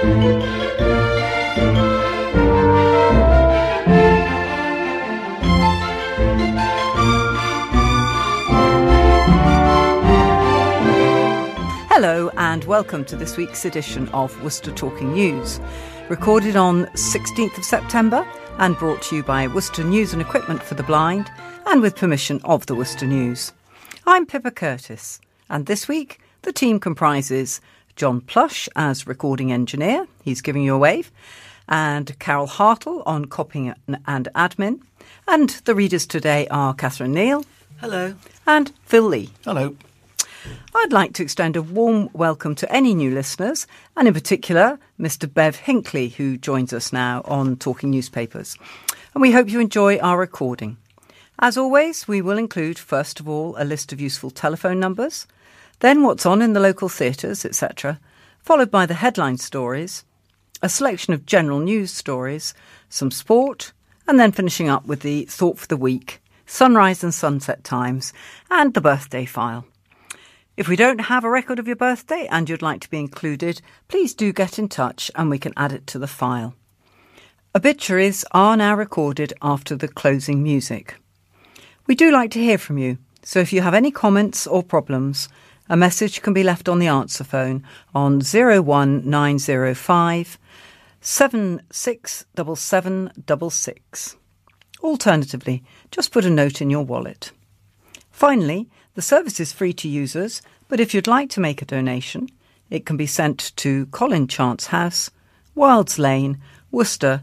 Hello, and welcome to this week's edition of Worcester Talking News, recorded on 16th of September and brought to you by Worcester News and Equipment for the Blind and with permission of the Worcester News. I'm Pippa Curtis, and this week the team comprises John Plush as recording engineer, he's giving you a wave, and Carol Hartle on copying and admin. And the readers today are Catherine Neal. Hello. And Phil Lee. Hello. I'd like to extend a warm welcome to any new listeners, and in particular, Mr. Bev Hinkley, who joins us now on Talking Newspapers. And we hope you enjoy our recording. As always, we will include, first of all, a list of useful telephone numbers, then what's on in the local theatres, etc., followed by the headline stories, a selection of general news stories, some sport, and then finishing up with the thought for the week, sunrise and sunset times, and the birthday file. If we don't have a record of your birthday and you'd like to be included, please do get in touch and we can add it to the file. Obituaries are now recorded after the closing music. We do like to hear from you, so if you have any comments or problems, a message can be left on the answer phone on 01905 767766. Alternatively, just put a note in your wallet. Finally, the service is free to users, but if you'd like to make a donation, it can be sent to Colin Chance House, Wylds Lane, Worcester,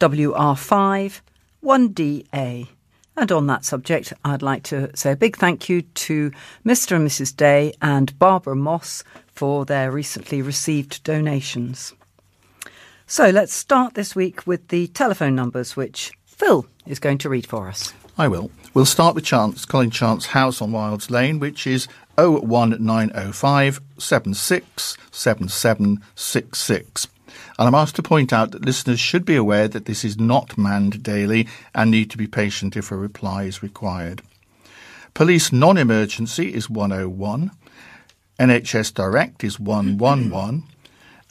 WR5 1DA. And on that subject, I'd like to say a big thank you to Mr. and Mrs. Day and Barbara Moss for their recently received donations. So let's start this week with the telephone numbers, which Phil is going to read for us. I will. We'll start with Chance, Colin Chance House on Wylds Lane, which is 01905 767766. And I'm asked to point out that listeners should be aware that this is not manned daily and need to be patient if a reply is required. Police non emergency is 101. NHS Direct is 111.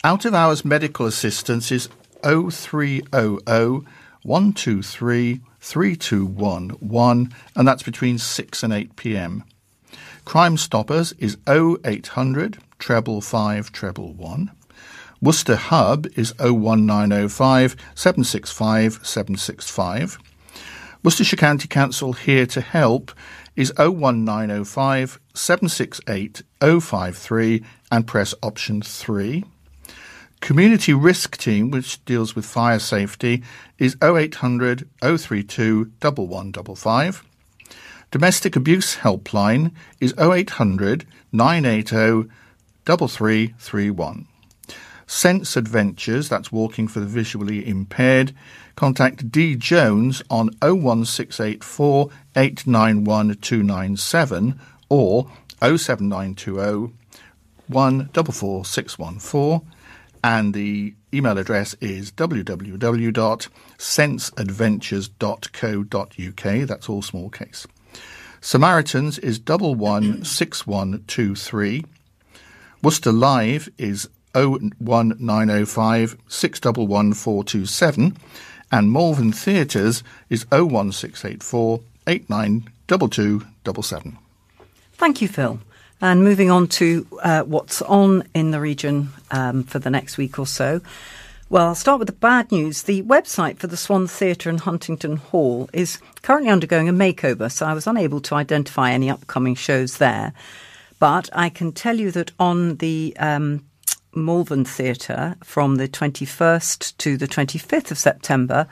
Out of hours medical assistance is 0300 123 3211, and that's between 6 and 8 pm. Crime Stoppers is 0800 treble 5 treble 1. Worcester Hub is 01905 765 765. Worcestershire County Council Here to Help is 01905 768 053 and press option 3. Community Risk Team, which deals with fire safety, is 0800 032 1155. Domestic Abuse Helpline is 0800 980 3331. Sense Adventures, that's walking for the visually impaired, contact D Jones on 01684 891 297 or 07920 144614 and the email address is www.senseadventures.co.uk. That's all small case. Samaritans is double one six one two three. Worcester Live is 01905 611427 and Malvern Theatres is 01684 892277. Thank you, Phil. And moving on to uh, what's on in the region um, for the next week or so. Well, I'll start with the bad news. The website for the Swan Theatre in Huntingdon Hall is currently undergoing a makeover, so I was unable to identify any upcoming shows there. But I can tell you that on the um, Malvern Theatre from the 21st to the 25th of September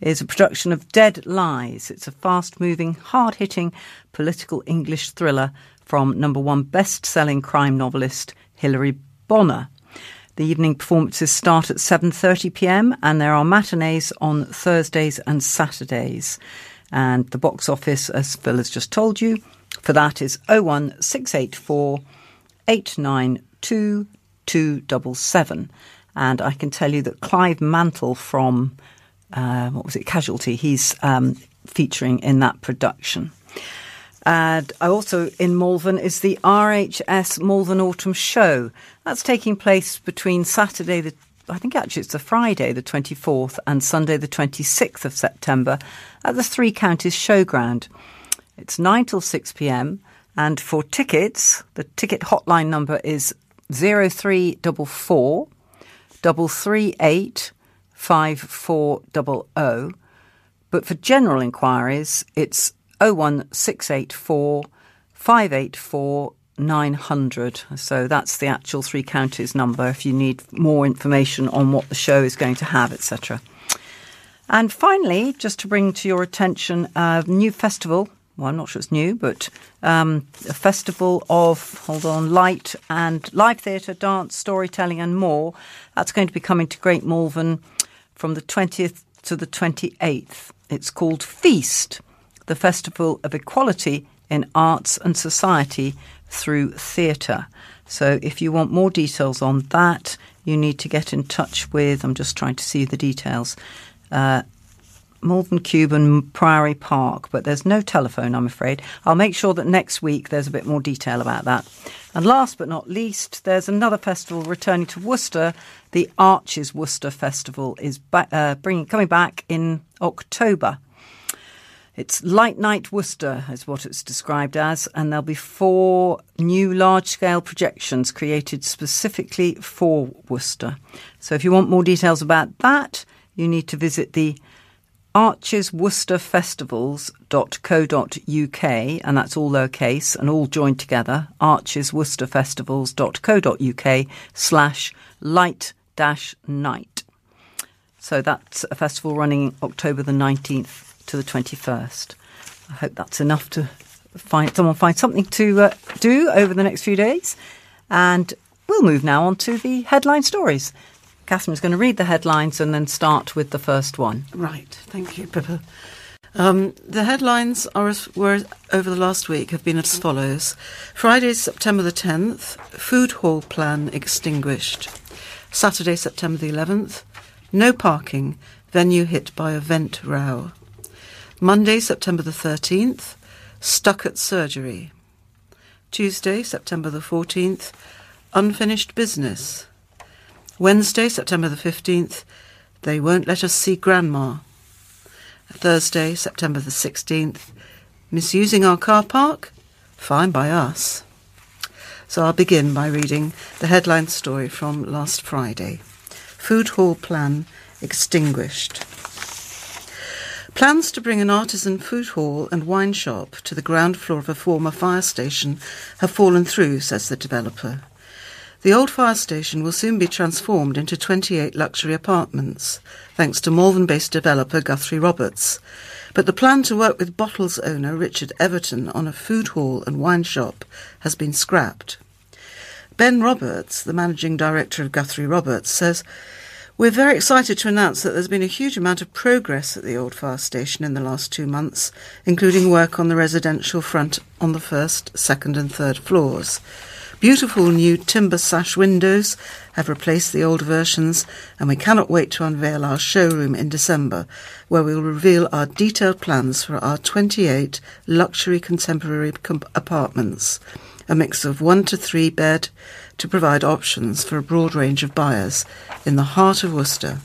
is a production of Dead Lies. It's a fast moving, hard hitting political English thriller from number one best selling crime novelist Hilary Bonner. The evening performances start at 7:30 p.m. and there are matinees on Thursdays and Saturdays. And the box office, as Phil has just told you, for that is 01684 892 277. And I can tell you that Clive Mantle from, uh, what was it, Casualty, he's um, featuring in that production. And also in Malvern is the RHS Malvern Autumn Show. That's taking place between Saturday the I think actually it's the Friday, the 24th, and Sunday, the 26th of September at the Three Counties Showground. It's 9 till 6 pm. And for tickets, the ticket hotline number is 0344 338 5400. But for general inquiries, it's 01684 584 900. So that's the actual three counties number if you need more information on what the show is going to have, etc. And finally, just to bring to your attention a new festival. Well, I'm not sure it's new, but um, a festival of, hold on, light and live theatre, dance, storytelling, and more. That's going to be coming to Great Malvern from the 20th to the 28th. It's called Feast, the Festival of Equality in Arts and Society through theatre. So if you want more details on that, you need to get in touch with, I'm just trying to see the details, uh, Malvern Cube and Priory Park, but there's no telephone, I'm afraid. I'll make sure that next week there's a bit more detail about that. And last but not least, there's another festival returning to Worcester. The Arches Worcester Festival is uh, bringing coming back in October. It's Light Night Worcester, is what it's described as, and there'll be four new large scale projections created specifically for Worcester. So if you want more details about that, you need to visit the archesworcesterfestivals.co.uk, and that's all lowercase and all joined together, archesworcesterfestivals.co.uk slash light dash night. So that's a festival running October the 19th to the 21st. I hope that's enough to find someone find something to uh, do over the next few days. And we'll move now on to the headline stories. Catherine's going to read the headlines and then start with the first one. Right, thank you, Pippa. Um, the headlines are were over the last week have been as follows: Friday, September the 10th, food hall plan extinguished. Saturday, September the 11th, no parking, venue hit by a vent row. Monday, September the 13th, stuck at surgery. Tuesday, September the 14th, unfinished business. Wednesday, September the 15th, they won't let us see Grandma. Thursday, September the 16th, misusing our car park? Fine by us. So I'll begin by reading the headline story from last Friday. Food hall plan extinguished. Plans to bring an artisan food hall and wine shop to the ground floor of a former fire station have fallen through, says the developer. The old fire station will soon be transformed into 28 luxury apartments, thanks to Malvern based developer Guthrie Roberts. But the plan to work with Bottles owner Richard Everton on a food hall and wine shop has been scrapped. Ben Roberts, the managing director of Guthrie Roberts, says we're very excited to announce that there's been a huge amount of progress at the old fire station in the last two months, including work on the residential front on the first, second, and third floors. Beautiful new timber sash windows have replaced the old versions, and we cannot wait to unveil our showroom in December, where we will reveal our detailed plans for our 28 luxury contemporary com- apartments, a mix of one to three bed, to provide options for a broad range of buyers in the heart of Worcester.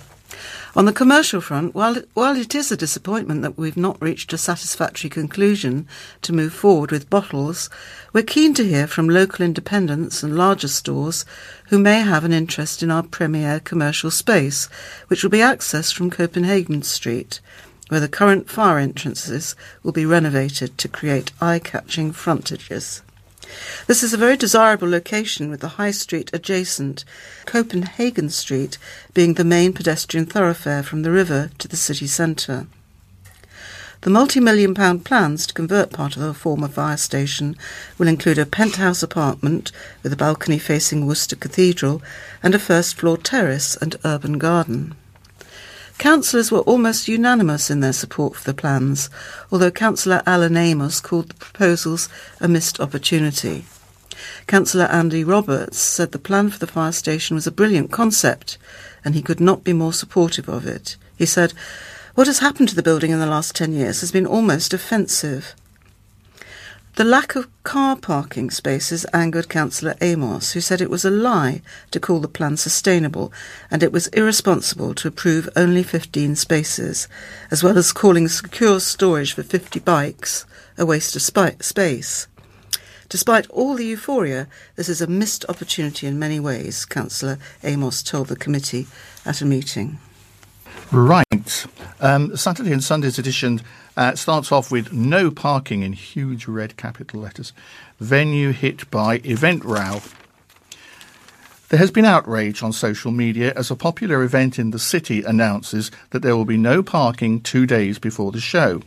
On the commercial front, while while it is a disappointment that we've not reached a satisfactory conclusion to move forward with bottles, we're keen to hear from local independents and larger stores who may have an interest in our premier commercial space, which will be accessed from Copenhagen Street, where the current fire entrances will be renovated to create eye-catching frontages. This is a very desirable location with the High Street adjacent, Copenhagen Street being the main pedestrian thoroughfare from the river to the city centre. The multi million pound plans to convert part of the former fire station will include a penthouse apartment with a balcony facing Worcester Cathedral and a first floor terrace and urban garden. Councillors were almost unanimous in their support for the plans, although Councillor Alan Amos called the proposals a missed opportunity. Councillor Andy Roberts said the plan for the fire station was a brilliant concept and he could not be more supportive of it. He said, What has happened to the building in the last ten years has been almost offensive. The lack of car parking spaces angered Councillor Amos, who said it was a lie to call the plan sustainable and it was irresponsible to approve only 15 spaces, as well as calling secure storage for 50 bikes a waste of spi- space. Despite all the euphoria, this is a missed opportunity in many ways, Councillor Amos told the committee at a meeting. Right. Um, Saturday and Sunday's edition uh, starts off with no parking in huge red capital letters. Venue hit by event row. There has been outrage on social media as a popular event in the city announces that there will be no parking two days before the show.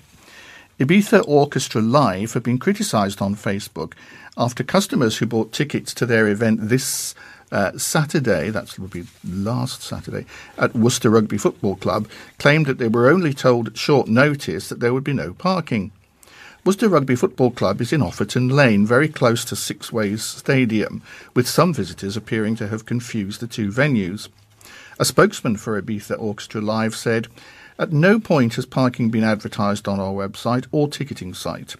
Ibiza Orchestra Live have been criticised on Facebook after customers who bought tickets to their event this uh, Saturday, that would be last Saturday, at Worcester Rugby Football Club, claimed that they were only told at short notice that there would be no parking. Worcester Rugby Football Club is in Offerton Lane, very close to Sixways Stadium, with some visitors appearing to have confused the two venues. A spokesman for Ibiza Orchestra Live said, At no point has parking been advertised on our website or ticketing site.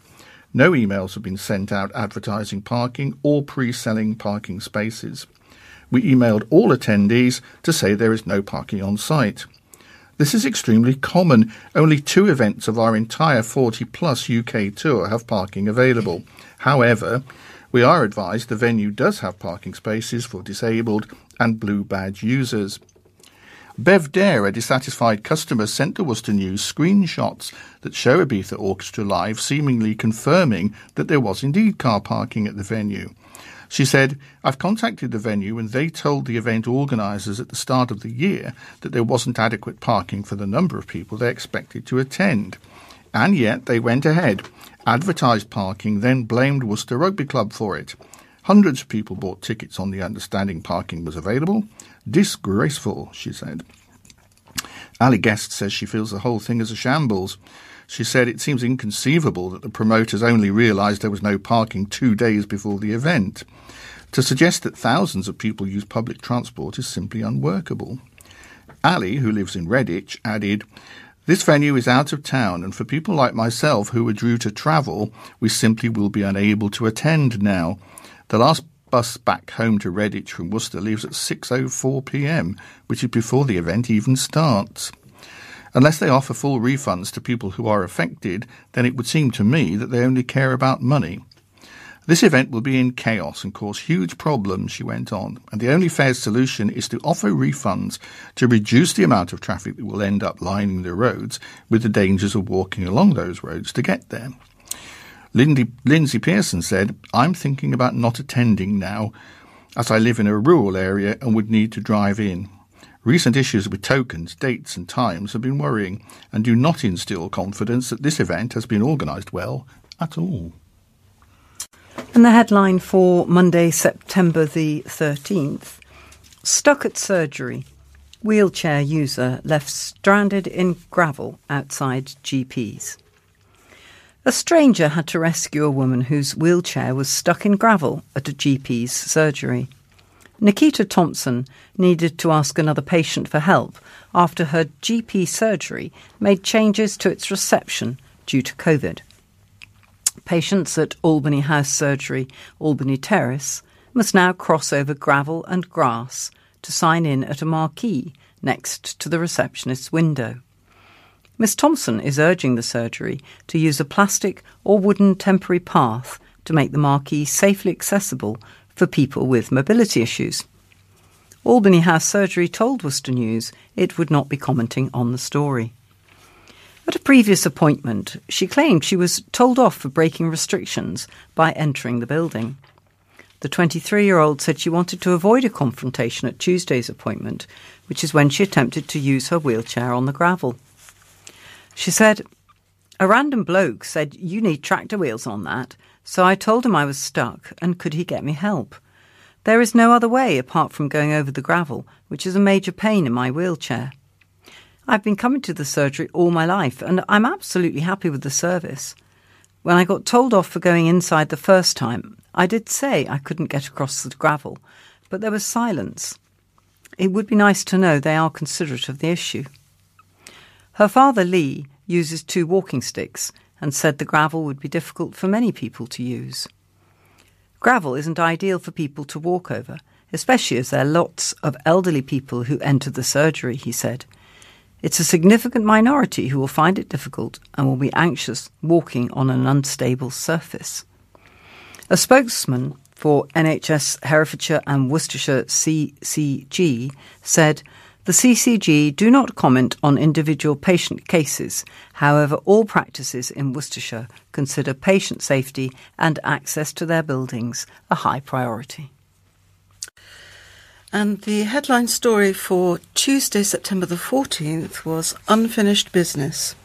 No emails have been sent out advertising parking or pre selling parking spaces we emailed all attendees to say there is no parking on site. This is extremely common. Only two events of our entire 40 plus UK tour have parking available. However, we are advised the venue does have parking spaces for disabled and blue badge users. Bev Dare, a dissatisfied customer, sent to Worcester News screenshots that show Ibiza Orchestra Live seemingly confirming that there was indeed car parking at the venue. She said, I've contacted the venue and they told the event organisers at the start of the year that there wasn't adequate parking for the number of people they expected to attend. And yet they went ahead, advertised parking, then blamed Worcester Rugby Club for it. Hundreds of people bought tickets on the understanding parking was available. Disgraceful, she said. Ali Guest says she feels the whole thing is a shambles. She said it seems inconceivable that the promoters only realised there was no parking two days before the event. To suggest that thousands of people use public transport is simply unworkable. Ali, who lives in Redditch, added, This venue is out of town, and for people like myself who are due to travel, we simply will be unable to attend now. The last bus back home to Redditch from Worcester leaves at 6.04 pm, which is before the event even starts. Unless they offer full refunds to people who are affected, then it would seem to me that they only care about money. This event will be in chaos and cause huge problems, she went on, and the only fair solution is to offer refunds to reduce the amount of traffic that will end up lining the roads with the dangers of walking along those roads to get there. Lindy, Lindsay Pearson said, I'm thinking about not attending now, as I live in a rural area and would need to drive in. Recent issues with tokens, dates, and times have been worrying and do not instill confidence that this event has been organised well at all. And the headline for Monday, September the 13th Stuck at surgery. Wheelchair user left stranded in gravel outside GP's. A stranger had to rescue a woman whose wheelchair was stuck in gravel at a GP's surgery. Nikita Thompson needed to ask another patient for help after her GP surgery made changes to its reception due to COVID. Patients at Albany House Surgery, Albany Terrace, must now cross over gravel and grass to sign in at a marquee next to the receptionist's window. Miss Thompson is urging the surgery to use a plastic or wooden temporary path to make the marquee safely accessible for people with mobility issues. Albany House Surgery told Worcester News it would not be commenting on the story. At a previous appointment, she claimed she was told off for breaking restrictions by entering the building. The 23 year old said she wanted to avoid a confrontation at Tuesday's appointment, which is when she attempted to use her wheelchair on the gravel. She said, A random bloke said, You need tractor wheels on that, so I told him I was stuck and could he get me help. There is no other way apart from going over the gravel, which is a major pain in my wheelchair. I've been coming to the surgery all my life and I'm absolutely happy with the service. When I got told off for going inside the first time, I did say I couldn't get across the gravel, but there was silence. It would be nice to know they are considerate of the issue. Her father, Lee, uses two walking sticks and said the gravel would be difficult for many people to use. Gravel isn't ideal for people to walk over, especially as there are lots of elderly people who enter the surgery, he said. It's a significant minority who will find it difficult and will be anxious walking on an unstable surface. A spokesman for NHS Herefordshire and Worcestershire CCG said, the CCG do not comment on individual patient cases. However, all practices in Worcestershire consider patient safety and access to their buildings a high priority. And the headline story for Tuesday, September the 14th was Unfinished Business.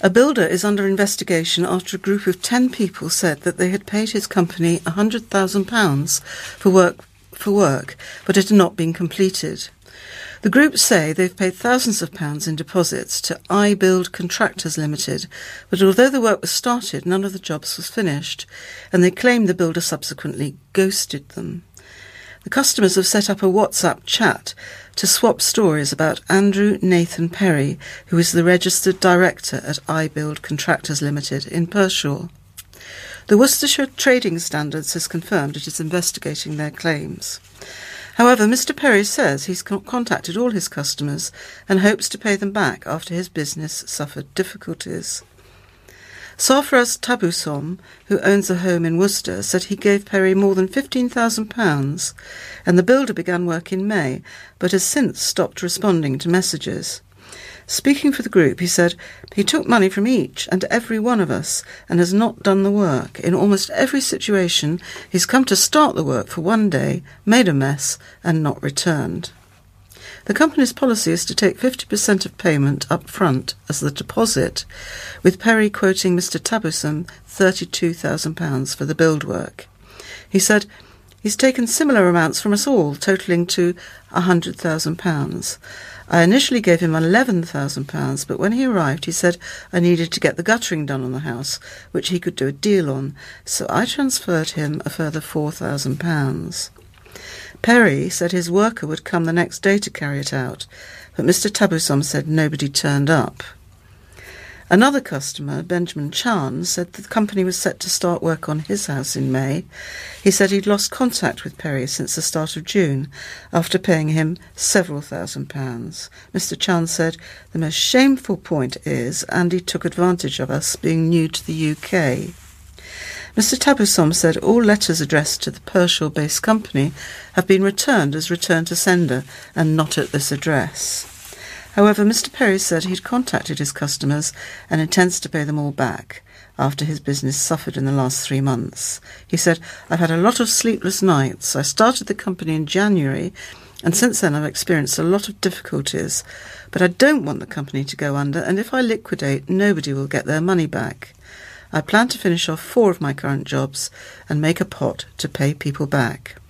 A builder is under investigation after a group of 10 people said that they had paid his company £100,000 for work, for work, but it had not been completed. The group say they've paid thousands of pounds in deposits to iBuild Contractors Limited, but although the work was started, none of the jobs was finished, and they claim the builder subsequently ghosted them. The customers have set up a WhatsApp chat to swap stories about Andrew Nathan Perry, who is the registered director at iBuild Contractors Limited in Pershore. The Worcestershire Trading Standards has confirmed it is investigating their claims. However, Mr. Perry says he's contacted all his customers and hopes to pay them back after his business suffered difficulties. Sarfraz Tabusom, who owns a home in Worcester, said he gave Perry more than £15,000 and the builder began work in May, but has since stopped responding to messages. Speaking for the group, he said, He took money from each and every one of us and has not done the work. In almost every situation, he's come to start the work for one day, made a mess, and not returned. The company's policy is to take 50% of payment up front as the deposit, with Perry quoting Mr. Tabusom £32,000 for the build work. He said, He's taken similar amounts from us all, totalling to £100,000. I initially gave him £11,000, but when he arrived, he said I needed to get the guttering done on the house, which he could do a deal on, so I transferred him a further £4,000. Perry said his worker would come the next day to carry it out, but Mr. Tabusom said nobody turned up. Another customer, Benjamin Chan, said the company was set to start work on his house in May. He said he'd lost contact with Perry since the start of June, after paying him several thousand pounds. Mr. Chan said, The most shameful point is Andy took advantage of us being new to the UK. Mr. Tabusom said all letters addressed to the Pershore-based company have been returned as return to sender and not at this address. However, Mr. Perry said he'd contacted his customers and intends to pay them all back after his business suffered in the last three months. He said, I've had a lot of sleepless nights. I started the company in January and since then I've experienced a lot of difficulties. But I don't want the company to go under and if I liquidate, nobody will get their money back. I plan to finish off four of my current jobs and make a pot to pay people back.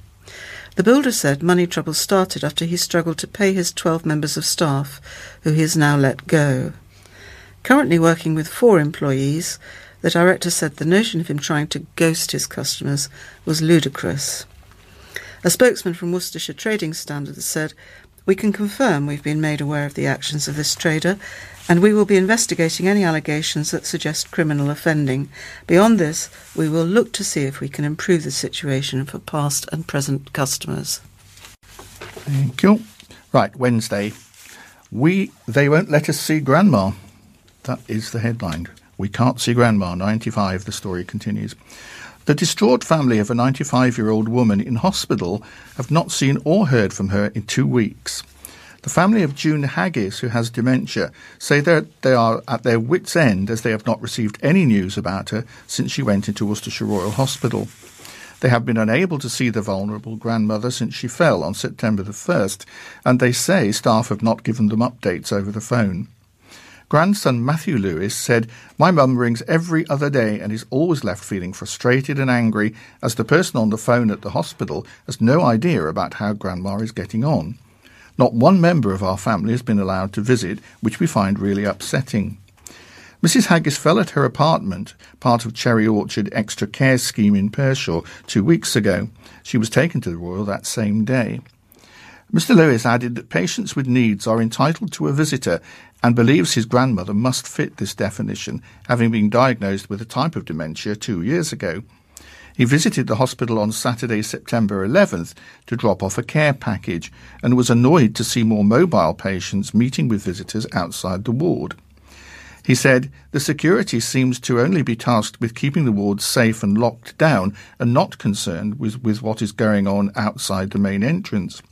The builder said money troubles started after he struggled to pay his 12 members of staff, who he has now let go. Currently working with four employees, the director said the notion of him trying to ghost his customers was ludicrous. A spokesman from Worcestershire Trading Standards said, We can confirm we've been made aware of the actions of this trader and we will be investigating any allegations that suggest criminal offending. Beyond this, we will look to see if we can improve the situation for past and present customers. Thank you. Right, Wednesday. We they won't let us see grandma. That is the headline. We can't see grandma. 95 the story continues. The distraught family of a 95 year old woman in hospital have not seen or heard from her in two weeks. The family of June Haggis, who has dementia, say that they are at their wits' end as they have not received any news about her since she went into Worcestershire Royal Hospital. They have been unable to see the vulnerable grandmother since she fell on September the 1st, and they say staff have not given them updates over the phone. Grandson Matthew Lewis said, My mum rings every other day and is always left feeling frustrated and angry as the person on the phone at the hospital has no idea about how grandma is getting on. Not one member of our family has been allowed to visit, which we find really upsetting. Mrs. Haggis fell at her apartment, part of Cherry Orchard Extra Care Scheme in Pershore, two weeks ago. She was taken to the Royal that same day. Mr. Lewis added that patients with needs are entitled to a visitor and believes his grandmother must fit this definition, having been diagnosed with a type of dementia two years ago. He visited the hospital on Saturday, September 11th to drop off a care package and was annoyed to see more mobile patients meeting with visitors outside the ward. He said, The security seems to only be tasked with keeping the wards safe and locked down and not concerned with, with what is going on outside the main entrance.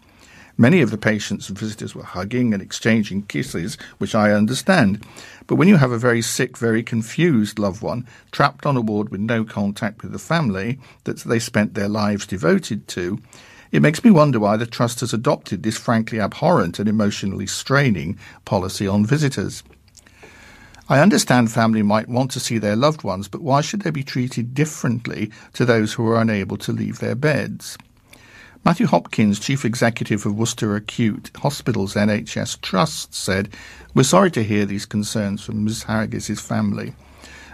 Many of the patients and visitors were hugging and exchanging kisses, which I understand. But when you have a very sick, very confused loved one trapped on a ward with no contact with the family that they spent their lives devoted to, it makes me wonder why the Trust has adopted this frankly abhorrent and emotionally straining policy on visitors. I understand family might want to see their loved ones, but why should they be treated differently to those who are unable to leave their beds? Matthew Hopkins, Chief Executive of Worcester Acute Hospitals NHS Trust, said, We're sorry to hear these concerns from Ms. Harrigis's family.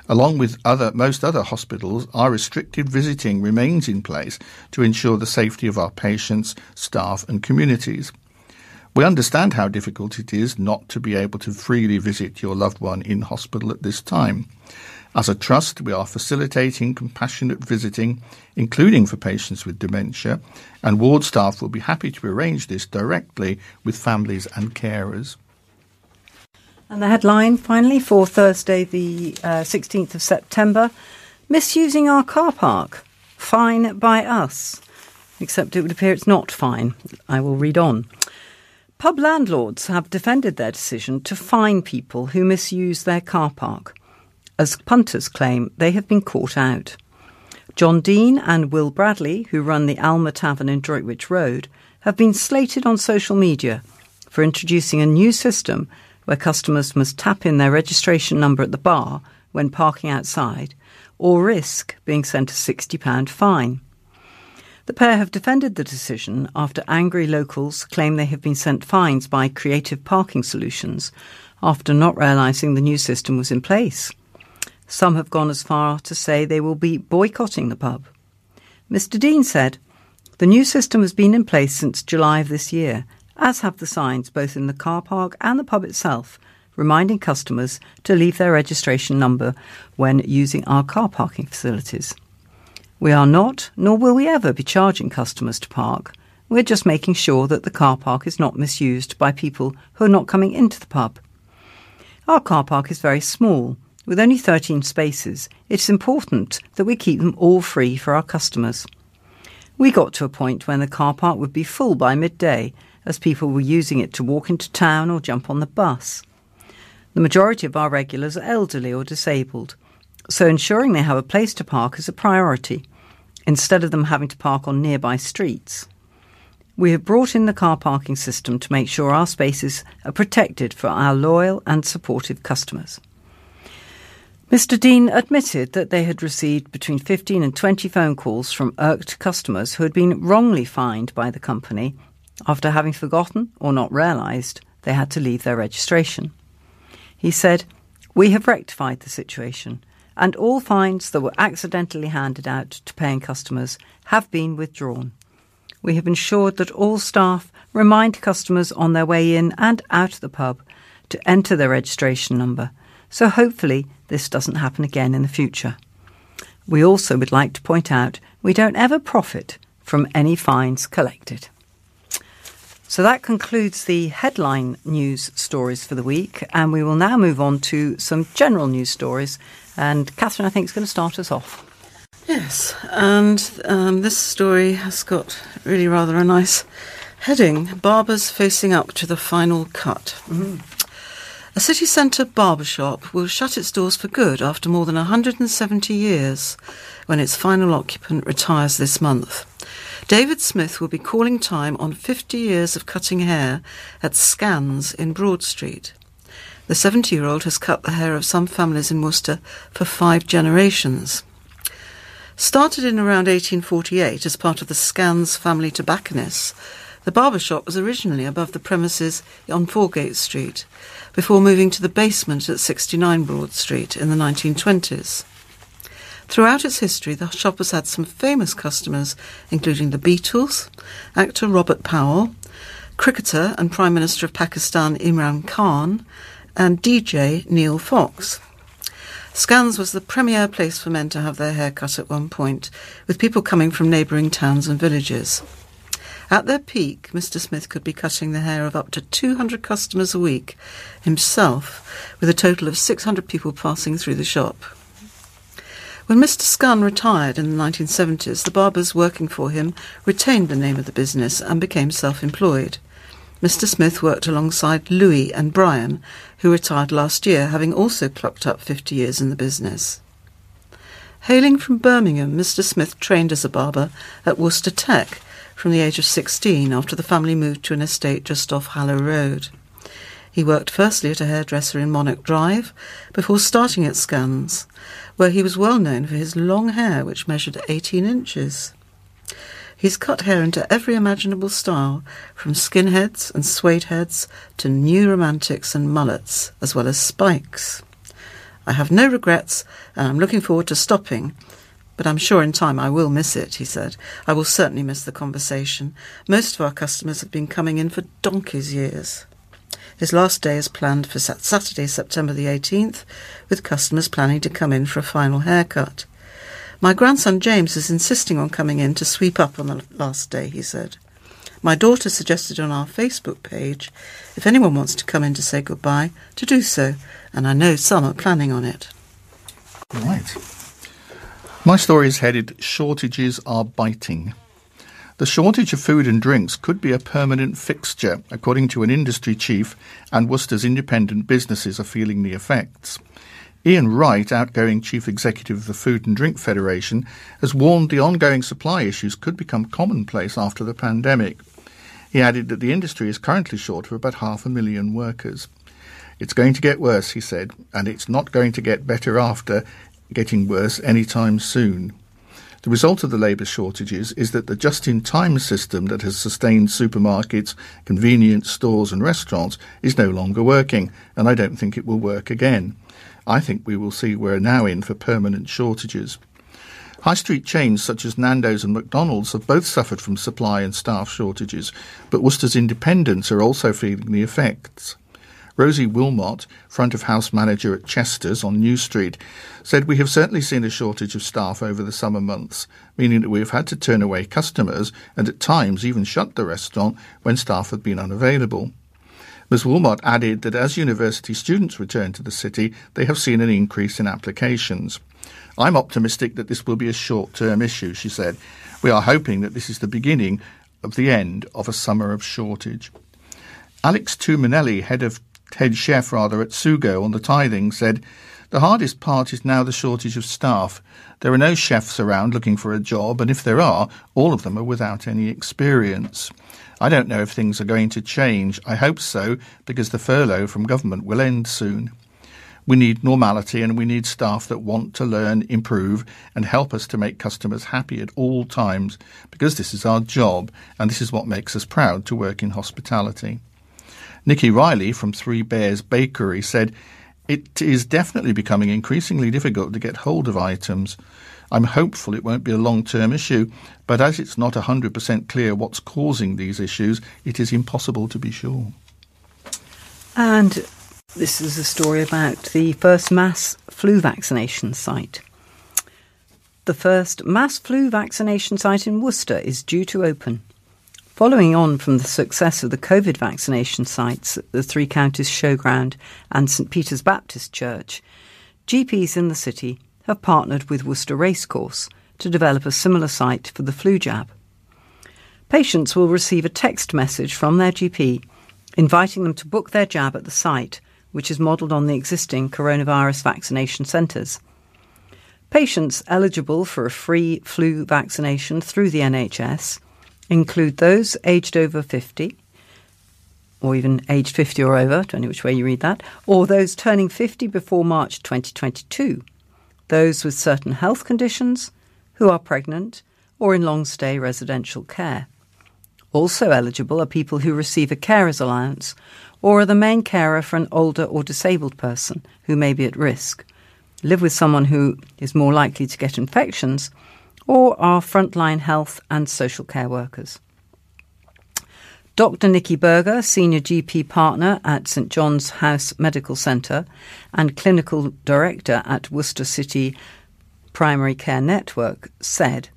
Along with other, most other hospitals, our restricted visiting remains in place to ensure the safety of our patients, staff, and communities. We understand how difficult it is not to be able to freely visit your loved one in hospital at this time. As a trust, we are facilitating compassionate visiting, including for patients with dementia, and ward staff will be happy to arrange this directly with families and carers. And the headline, finally, for Thursday, the uh, 16th of September Misusing our car park. Fine by us. Except it would appear it's not fine. I will read on. Pub landlords have defended their decision to fine people who misuse their car park as punters claim they have been caught out. John Dean and Will Bradley, who run the Alma Tavern in Droitwich Road, have been slated on social media for introducing a new system where customers must tap in their registration number at the bar when parking outside or risk being sent a £60 fine. The pair have defended the decision after angry locals claim they have been sent fines by Creative Parking Solutions after not realising the new system was in place. Some have gone as far to say they will be boycotting the pub. Mr. Dean said, The new system has been in place since July of this year, as have the signs both in the car park and the pub itself, reminding customers to leave their registration number when using our car parking facilities. We are not, nor will we ever be charging customers to park. We're just making sure that the car park is not misused by people who are not coming into the pub. Our car park is very small, with only 13 spaces, it's important that we keep them all free for our customers. We got to a point when the car park would be full by midday, as people were using it to walk into town or jump on the bus. The majority of our regulars are elderly or disabled, so ensuring they have a place to park is a priority, instead of them having to park on nearby streets. We have brought in the car parking system to make sure our spaces are protected for our loyal and supportive customers. Mr. Dean admitted that they had received between 15 and 20 phone calls from irked customers who had been wrongly fined by the company after having forgotten or not realised they had to leave their registration. He said, We have rectified the situation, and all fines that were accidentally handed out to paying customers have been withdrawn. We have ensured that all staff remind customers on their way in and out of the pub to enter their registration number so hopefully this doesn't happen again in the future. We also would like to point out we don't ever profit from any fines collected. So that concludes the headline news stories for the week, and we will now move on to some general news stories. And Catherine, I think, is going to start us off. Yes, and um, this story has got really rather a nice heading Barbers facing up to the final cut. Mm-hmm. A city centre barbershop will shut its doors for good after more than 170 years when its final occupant retires this month. David Smith will be calling time on 50 years of cutting hair at Scans in Broad Street. The 70 year old has cut the hair of some families in Worcester for five generations. Started in around 1848 as part of the Scans family tobacconists, the barber shop was originally above the premises on Foregate Street before moving to the basement at 69 Broad Street in the 1920s. Throughout its history, the shop has had some famous customers, including the Beatles, actor Robert Powell, cricketer and Prime Minister of Pakistan Imran Khan, and DJ Neil Fox. Scans was the premier place for men to have their hair cut at one point, with people coming from neighbouring towns and villages. At their peak, Mr. Smith could be cutting the hair of up to 200 customers a week himself, with a total of 600 people passing through the shop. When Mr. Scunn retired in the 1970s, the barbers working for him retained the name of the business and became self employed. Mr. Smith worked alongside Louis and Brian, who retired last year, having also clocked up 50 years in the business. Hailing from Birmingham, Mr. Smith trained as a barber at Worcester Tech from the age of 16 after the family moved to an estate just off Hallow Road. He worked firstly at a hairdresser in Monarch Drive before starting at Scans, where he was well known for his long hair, which measured 18 inches. He's cut hair into every imaginable style, from skinheads and suede heads to new romantics and mullets, as well as spikes. I have no regrets, and I'm looking forward to stopping. But I'm sure in time I will miss it, he said. I will certainly miss the conversation. Most of our customers have been coming in for donkey's years. His last day is planned for Saturday, September the 18th, with customers planning to come in for a final haircut. My grandson James is insisting on coming in to sweep up on the last day, he said. My daughter suggested on our Facebook page, if anyone wants to come in to say goodbye, to do so, and I know some are planning on it. Right. My story is headed Shortages Are Biting. The shortage of food and drinks could be a permanent fixture, according to an industry chief, and Worcester's independent businesses are feeling the effects. Ian Wright, outgoing Chief Executive of the Food and Drink Federation, has warned the ongoing supply issues could become commonplace after the pandemic. He added that the industry is currently short of about half a million workers. It's going to get worse, he said, and it's not going to get better after getting worse anytime soon. The result of the labour shortages is that the just in time system that has sustained supermarkets, convenience stores, and restaurants is no longer working, and I don't think it will work again. I think we will see we're now in for permanent shortages. High street chains such as Nando's and McDonald's have both suffered from supply and staff shortages, but Worcester's independents are also feeling the effects. Rosie Wilmot, front of house manager at Chester's on New Street, said we have certainly seen a shortage of staff over the summer months, meaning that we have had to turn away customers and at times even shut the restaurant when staff have been unavailable. Ms. Wilmot added that as university students return to the city, they have seen an increase in applications. I'm optimistic that this will be a short term issue, she said. We are hoping that this is the beginning of the end of a summer of shortage. Alex Tuminelli, head of head chef rather at Sugo on the Tything, said, The hardest part is now the shortage of staff. There are no chefs around looking for a job, and if there are, all of them are without any experience. I don't know if things are going to change. I hope so, because the furlough from government will end soon. We need normality and we need staff that want to learn, improve, and help us to make customers happy at all times, because this is our job and this is what makes us proud to work in hospitality. Nikki Riley from Three Bears Bakery said, It is definitely becoming increasingly difficult to get hold of items. I'm hopeful it won't be a long term issue, but as it's not 100% clear what's causing these issues, it is impossible to be sure. And this is a story about the first mass flu vaccination site. The first mass flu vaccination site in Worcester is due to open. Following on from the success of the COVID vaccination sites at the Three Counties Showground and St Peter's Baptist Church, GPs in the city have partnered with Worcester Racecourse to develop a similar site for the flu jab. Patients will receive a text message from their GP inviting them to book their jab at the site, which is modelled on the existing coronavirus vaccination centres. Patients eligible for a free flu vaccination through the NHS include those aged over 50, or even aged 50 or over, depending which way you read that, or those turning 50 before March 2022 those with certain health conditions, who are pregnant, or in long stay residential care. Also eligible are people who receive a carer's allowance or are the main carer for an older or disabled person who may be at risk, live with someone who is more likely to get infections, or our frontline health and social care workers. Dr. Nikki Berger, Senior GP Partner at St John's House Medical Centre and Clinical Director at Worcester City Primary Care Network, said,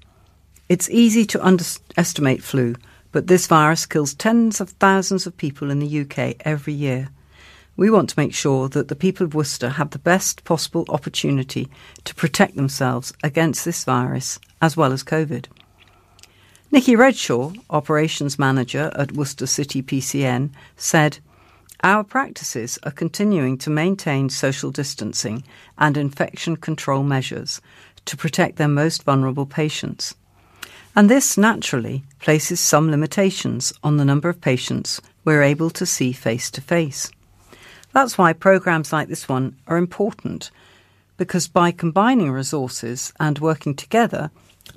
It's easy to underestimate flu, but this virus kills tens of thousands of people in the UK every year. We want to make sure that the people of Worcester have the best possible opportunity to protect themselves against this virus as well as COVID. Nikki Redshaw, Operations Manager at Worcester City PCN, said, Our practices are continuing to maintain social distancing and infection control measures to protect their most vulnerable patients. And this naturally places some limitations on the number of patients we're able to see face to face. That's why programs like this one are important, because by combining resources and working together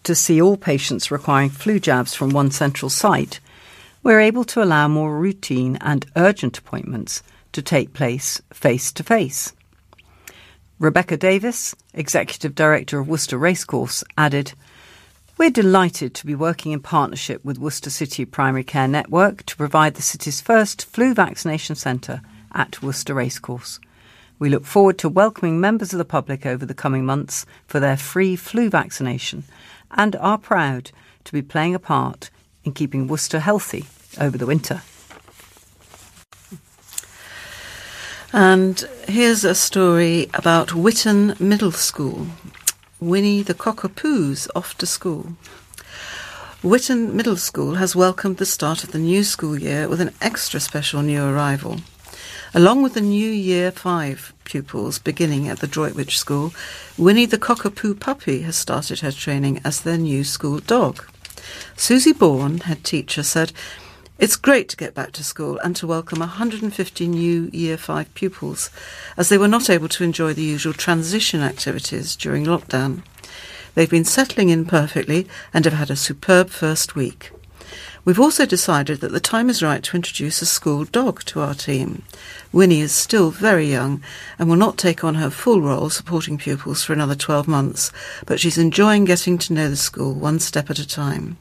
to see all patients requiring flu jabs from one central site, we're able to allow more routine and urgent appointments to take place face to face. Rebecca Davis, Executive Director of Worcester Racecourse, added, We're delighted to be working in partnership with Worcester City Primary Care Network to provide the city's first flu vaccination centre at Worcester Racecourse. We look forward to welcoming members of the public over the coming months for their free flu vaccination and are proud to be playing a part in keeping Worcester healthy over the winter. And here's a story about Witton Middle School. Winnie the Cockapoo's off to school. Witton Middle School has welcomed the start of the new school year with an extra special new arrival. Along with the new Year 5 pupils beginning at the Droitwich School, Winnie the Cockapoo puppy has started her training as their new school dog. Susie Bourne, head teacher, said, it's great to get back to school and to welcome 150 new Year 5 pupils, as they were not able to enjoy the usual transition activities during lockdown. They've been settling in perfectly and have had a superb first week. We've also decided that the time is right to introduce a school dog to our team. Winnie is still very young and will not take on her full role supporting pupils for another 12 months, but she's enjoying getting to know the school one step at a time.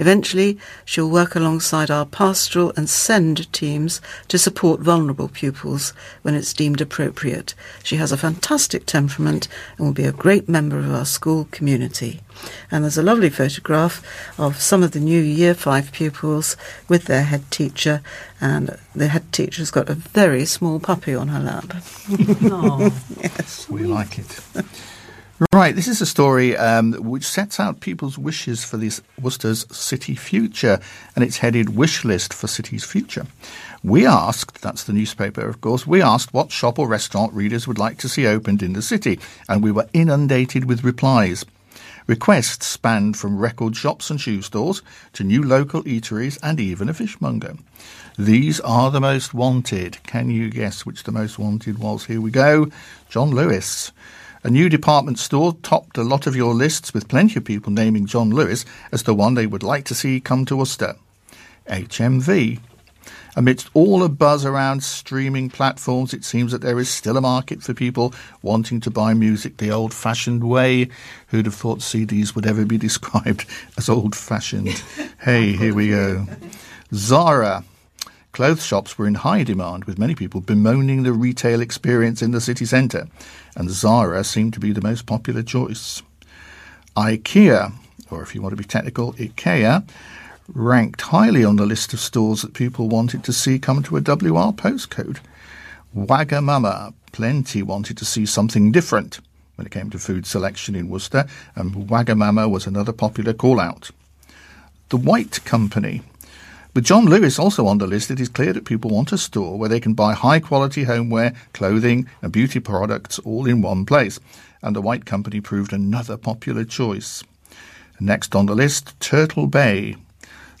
Eventually, she'll work alongside our pastoral and SEND teams to support vulnerable pupils when it's deemed appropriate. She has a fantastic temperament and will be a great member of our school community. And there's a lovely photograph of some of the new Year 5 pupils with their head teacher, and the head teacher's got a very small puppy on her lap. yes. We like it. Right, this is a story um, which sets out people's wishes for this Worcester's city future, and it's headed Wish List for City's Future. We asked, that's the newspaper, of course, we asked what shop or restaurant readers would like to see opened in the city, and we were inundated with replies. Requests spanned from record shops and shoe stores to new local eateries and even a fishmonger. These are the most wanted. Can you guess which the most wanted was? Here we go. John Lewis. A new department store topped a lot of your lists with plenty of people naming John Lewis as the one they would like to see come to Worcester. HMV. Amidst all the buzz around streaming platforms, it seems that there is still a market for people wanting to buy music the old fashioned way. Who'd have thought CDs would ever be described as old fashioned? hey, here we go. Zara. Clothes shops were in high demand, with many people bemoaning the retail experience in the city centre, and Zara seemed to be the most popular choice. IKEA, or if you want to be technical, IKEA, ranked highly on the list of stores that people wanted to see come to a WR postcode. Wagamama, plenty wanted to see something different when it came to food selection in Worcester, and Wagamama was another popular call out. The White Company, with John Lewis also on the list, it is clear that people want a store where they can buy high quality homeware, clothing, and beauty products all in one place. And the White Company proved another popular choice. Next on the list, Turtle Bay.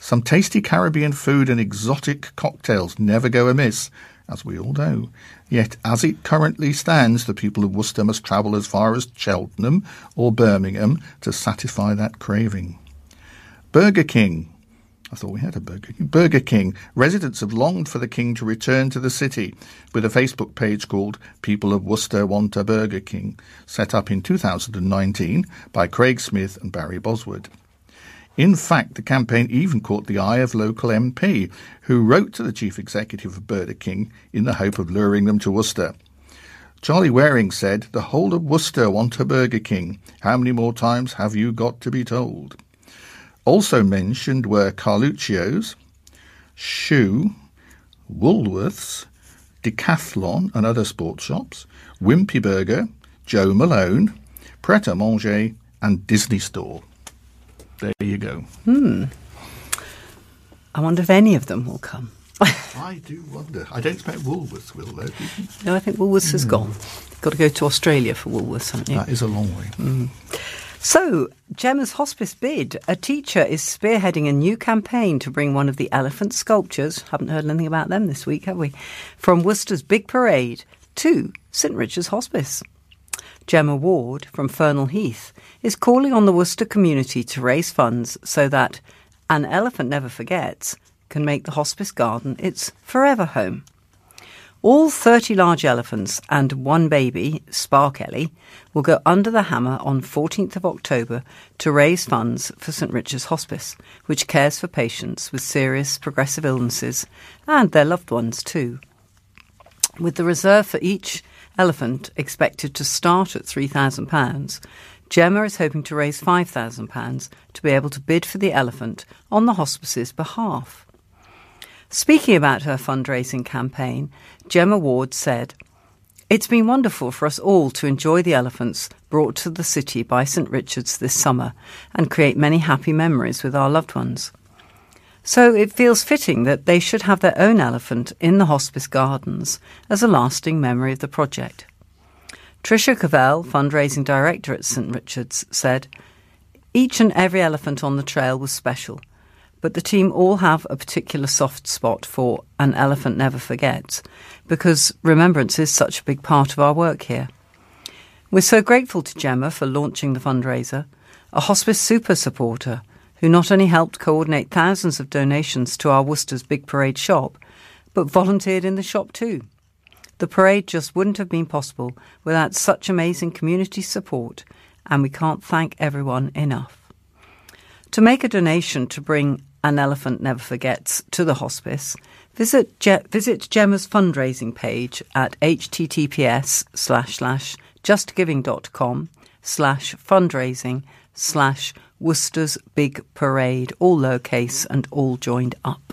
Some tasty Caribbean food and exotic cocktails never go amiss, as we all know. Yet, as it currently stands, the people of Worcester must travel as far as Cheltenham or Birmingham to satisfy that craving. Burger King. I thought we had a Burger King. Burger King. Residents have longed for the King to return to the city, with a Facebook page called People of Worcester Want a Burger King, set up in 2019 by Craig Smith and Barry Boswood. In fact, the campaign even caught the eye of local MP, who wrote to the chief executive of Burger King in the hope of luring them to Worcester. Charlie Waring said, The whole of Worcester want a Burger King. How many more times have you got to be told? Also mentioned were Carluccio's, Schuh, Woolworths, Decathlon and other sports shops, Wimpy Burger, Joe Malone, Pret a Manger, and Disney Store. There you go. Hmm. I wonder if any of them will come. I do wonder. I don't expect Woolworths will, though. No, I think Woolworths has gone. Got to go to Australia for Woolworths, haven't you? That is a long way. Mm. So, Gemma's hospice bid. A teacher is spearheading a new campaign to bring one of the elephant sculptures, haven't heard anything about them this week, have we, from Worcester's big parade to St Richard's Hospice. Gemma Ward from Fernhill Heath is calling on the Worcester community to raise funds so that An Elephant Never Forgets can make the hospice garden its forever home. All 30 large elephants and one baby, Spark Ellie, will go under the hammer on 14th of October to raise funds for St Richard's Hospice, which cares for patients with serious progressive illnesses and their loved ones too. With the reserve for each elephant expected to start at £3,000, Gemma is hoping to raise £5,000 to be able to bid for the elephant on the hospice's behalf. Speaking about her fundraising campaign, Gemma Ward said, It's been wonderful for us all to enjoy the elephants brought to the city by St Richard's this summer and create many happy memories with our loved ones. So it feels fitting that they should have their own elephant in the hospice gardens as a lasting memory of the project. Tricia Cavell, fundraising director at St Richard's, said, Each and every elephant on the trail was special but the team all have a particular soft spot for An Elephant Never Forgets, because remembrance is such a big part of our work here. We're so grateful to Gemma for launching the fundraiser, a hospice super supporter who not only helped coordinate thousands of donations to our Worcester's Big Parade shop, but volunteered in the shop too. The parade just wouldn't have been possible without such amazing community support, and we can't thank everyone enough. To make a donation to bring an Elephant Never Forgets to the hospice, visit, Je- visit Gemma's fundraising page at https slash slash justgiving.com slash fundraising slash Worcester's Big Parade, all lowercase and all joined up.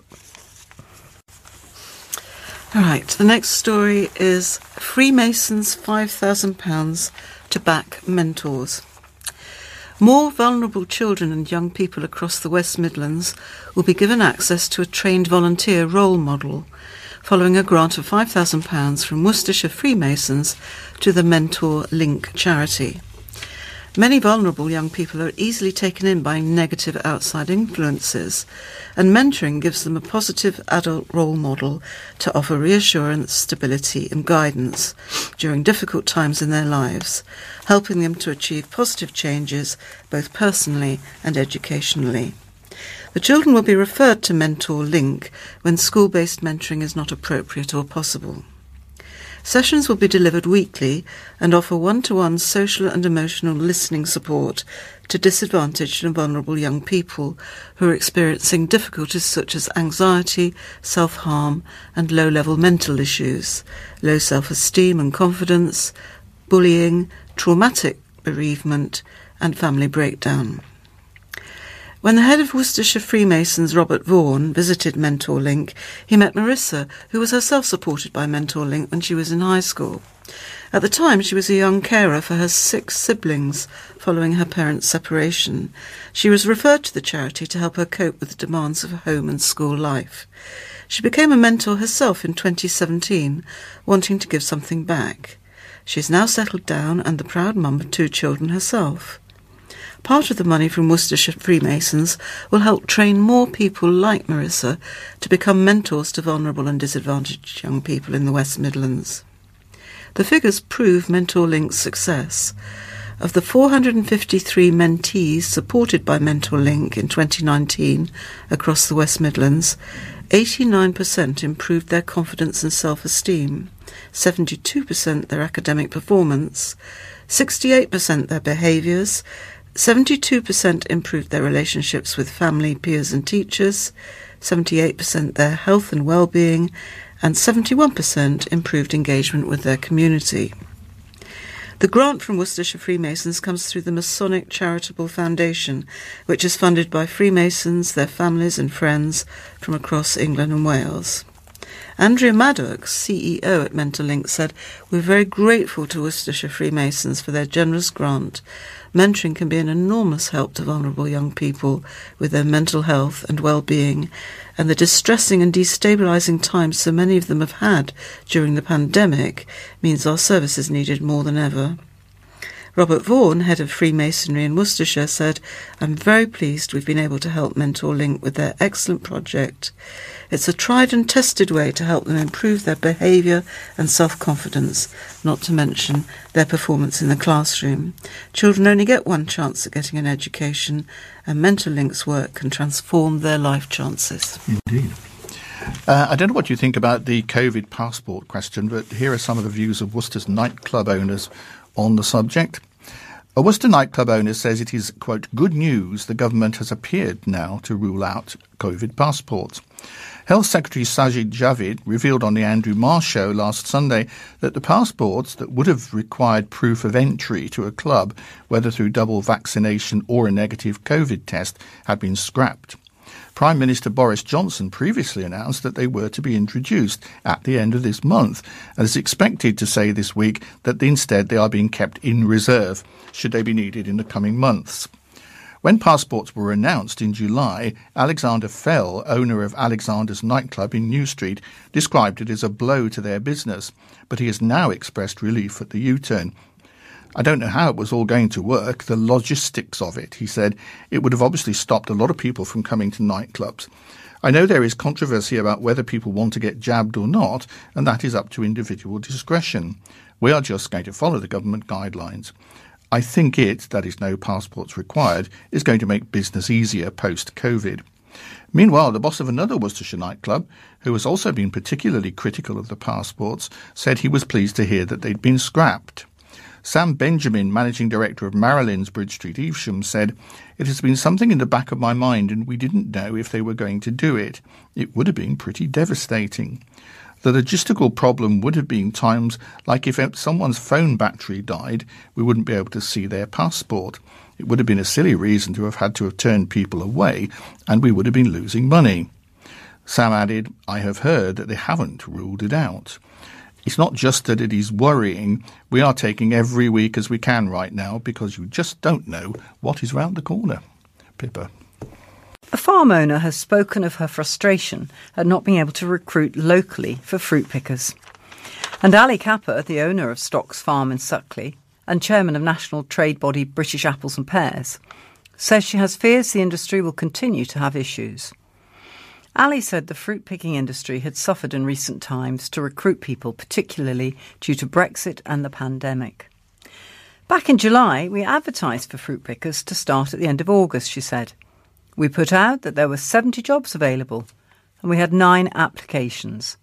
All right, the next story is Freemasons £5,000 to back mentors. More vulnerable children and young people across the West Midlands will be given access to a trained volunteer role model, following a grant of £5,000 from Worcestershire Freemasons to the Mentor Link charity. Many vulnerable young people are easily taken in by negative outside influences, and mentoring gives them a positive adult role model to offer reassurance, stability, and guidance during difficult times in their lives, helping them to achieve positive changes both personally and educationally. The children will be referred to Mentor Link when school based mentoring is not appropriate or possible. Sessions will be delivered weekly and offer one to one social and emotional listening support to disadvantaged and vulnerable young people who are experiencing difficulties such as anxiety, self harm, and low level mental issues, low self esteem and confidence, bullying, traumatic bereavement, and family breakdown. When the head of Worcestershire Freemasons, Robert Vaughan, visited Mentor Link, he met Marissa, who was herself supported by Mentor Link when she was in high school. At the time, she was a young carer for her six siblings following her parents' separation. She was referred to the charity to help her cope with the demands of home and school life. She became a mentor herself in 2017, wanting to give something back. She is now settled down and the proud mum of two children herself. Part of the money from Worcestershire Freemasons will help train more people like Marissa to become mentors to vulnerable and disadvantaged young people in the West Midlands. The figures prove Mentor Link's success. Of the 453 mentees supported by Mentor Link in 2019 across the West Midlands, 89% improved their confidence and self esteem, 72% their academic performance, 68% their behaviours, 72% improved their relationships with family, peers, and teachers, 78% their health and well-being, and 71% improved engagement with their community. The grant from Worcestershire Freemasons comes through the Masonic Charitable Foundation, which is funded by Freemasons, their families, and friends from across England and Wales. Andrea Maddox, CEO at Mentor Link, said, We're very grateful to Worcestershire Freemasons for their generous grant. Mentoring can be an enormous help to vulnerable young people with their mental health and well-being, and the distressing and destabilizing times so many of them have had during the pandemic means our service is needed more than ever. Robert Vaughan, head of Freemasonry in Worcestershire, said, I'm very pleased we've been able to help Mentor Link with their excellent project. It's a tried and tested way to help them improve their behaviour and self confidence, not to mention their performance in the classroom. Children only get one chance at getting an education, and Mentor Link's work can transform their life chances. Indeed. Uh, I don't know what you think about the COVID passport question, but here are some of the views of Worcester's nightclub owners on the subject. A Worcester nightclub owner says it is, quote, good news the government has appeared now to rule out COVID passports. Health Secretary Sajid Javid revealed on the Andrew Marr show last Sunday that the passports that would have required proof of entry to a club, whether through double vaccination or a negative COVID test, had been scrapped. Prime Minister Boris Johnson previously announced that they were to be introduced at the end of this month and is expected to say this week that instead they are being kept in reserve should they be needed in the coming months. When passports were announced in July, Alexander Fell, owner of Alexander's nightclub in New Street, described it as a blow to their business, but he has now expressed relief at the U turn. I don't know how it was all going to work, the logistics of it, he said. It would have obviously stopped a lot of people from coming to nightclubs. I know there is controversy about whether people want to get jabbed or not, and that is up to individual discretion. We are just going to follow the government guidelines. I think it, that is, no passports required, is going to make business easier post COVID. Meanwhile, the boss of another Worcestershire nightclub, who has also been particularly critical of the passports, said he was pleased to hear that they'd been scrapped. Sam Benjamin, managing director of Marilyn's Bridge Street Evesham, said, It has been something in the back of my mind, and we didn't know if they were going to do it. It would have been pretty devastating. The logistical problem would have been times like if someone's phone battery died, we wouldn't be able to see their passport. It would have been a silly reason to have had to have turned people away, and we would have been losing money. Sam added, I have heard that they haven't ruled it out. It's not just that it is worrying. We are taking every week as we can right now because you just don't know what is round the corner. Pippa. A farm owner has spoken of her frustration at not being able to recruit locally for fruit pickers. And Ali Capper, the owner of Stocks Farm in Suckley and chairman of national trade body British Apples and Pears, says she has fears the industry will continue to have issues. Ali said the fruit picking industry had suffered in recent times to recruit people, particularly due to Brexit and the pandemic. Back in July, we advertised for fruit pickers to start at the end of August, she said. We put out that there were 70 jobs available and we had nine applications.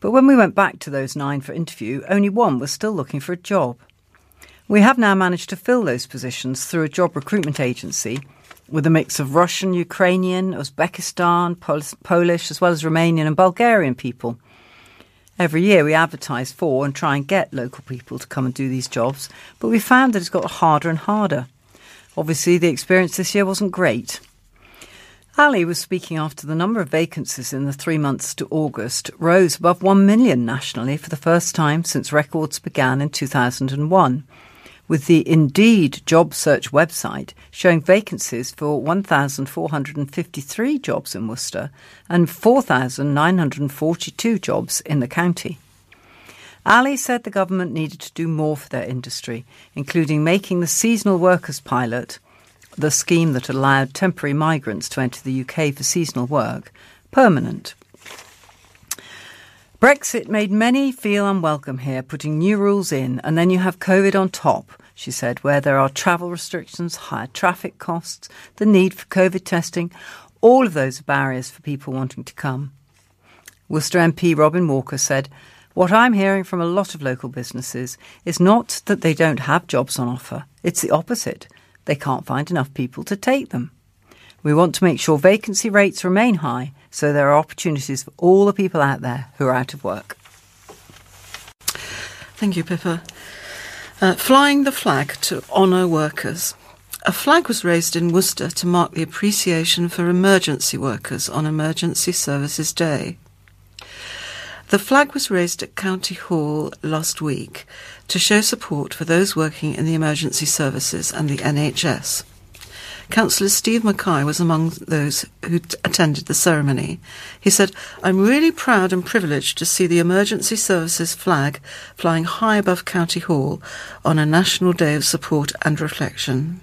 But when we went back to those nine for interview, only one was still looking for a job. We have now managed to fill those positions through a job recruitment agency with a mix of Russian, Ukrainian, Uzbekistan, Pol- Polish, as well as Romanian and Bulgarian people. Every year we advertise for and try and get local people to come and do these jobs, but we found that it's got harder and harder. Obviously, the experience this year wasn't great. Ali was speaking after the number of vacancies in the three months to August rose above 1 million nationally for the first time since records began in 2001 with the Indeed job search website showing vacancies for 1,453 jobs in Worcester and 4,942 jobs in the county. Ali said the government needed to do more for their industry, including making the seasonal workers pilot, the scheme that allowed temporary migrants to enter the UK for seasonal work, permanent. Brexit made many feel unwelcome here, putting new rules in, and then you have COVID on top, she said, where there are travel restrictions, higher traffic costs, the need for COVID testing. All of those are barriers for people wanting to come. Worcester MP Robin Walker said, What I'm hearing from a lot of local businesses is not that they don't have jobs on offer, it's the opposite. they can't find enough people to take them. We want to make sure vacancy rates remain high so there are opportunities for all the people out there who are out of work. Thank you, Pippa. Uh, flying the flag to honour workers. A flag was raised in Worcester to mark the appreciation for emergency workers on Emergency Services Day. The flag was raised at County Hall last week to show support for those working in the emergency services and the NHS. Councillor Steve Mackay was among those who t- attended the ceremony. He said, I'm really proud and privileged to see the emergency services flag flying high above County Hall on a national day of support and reflection.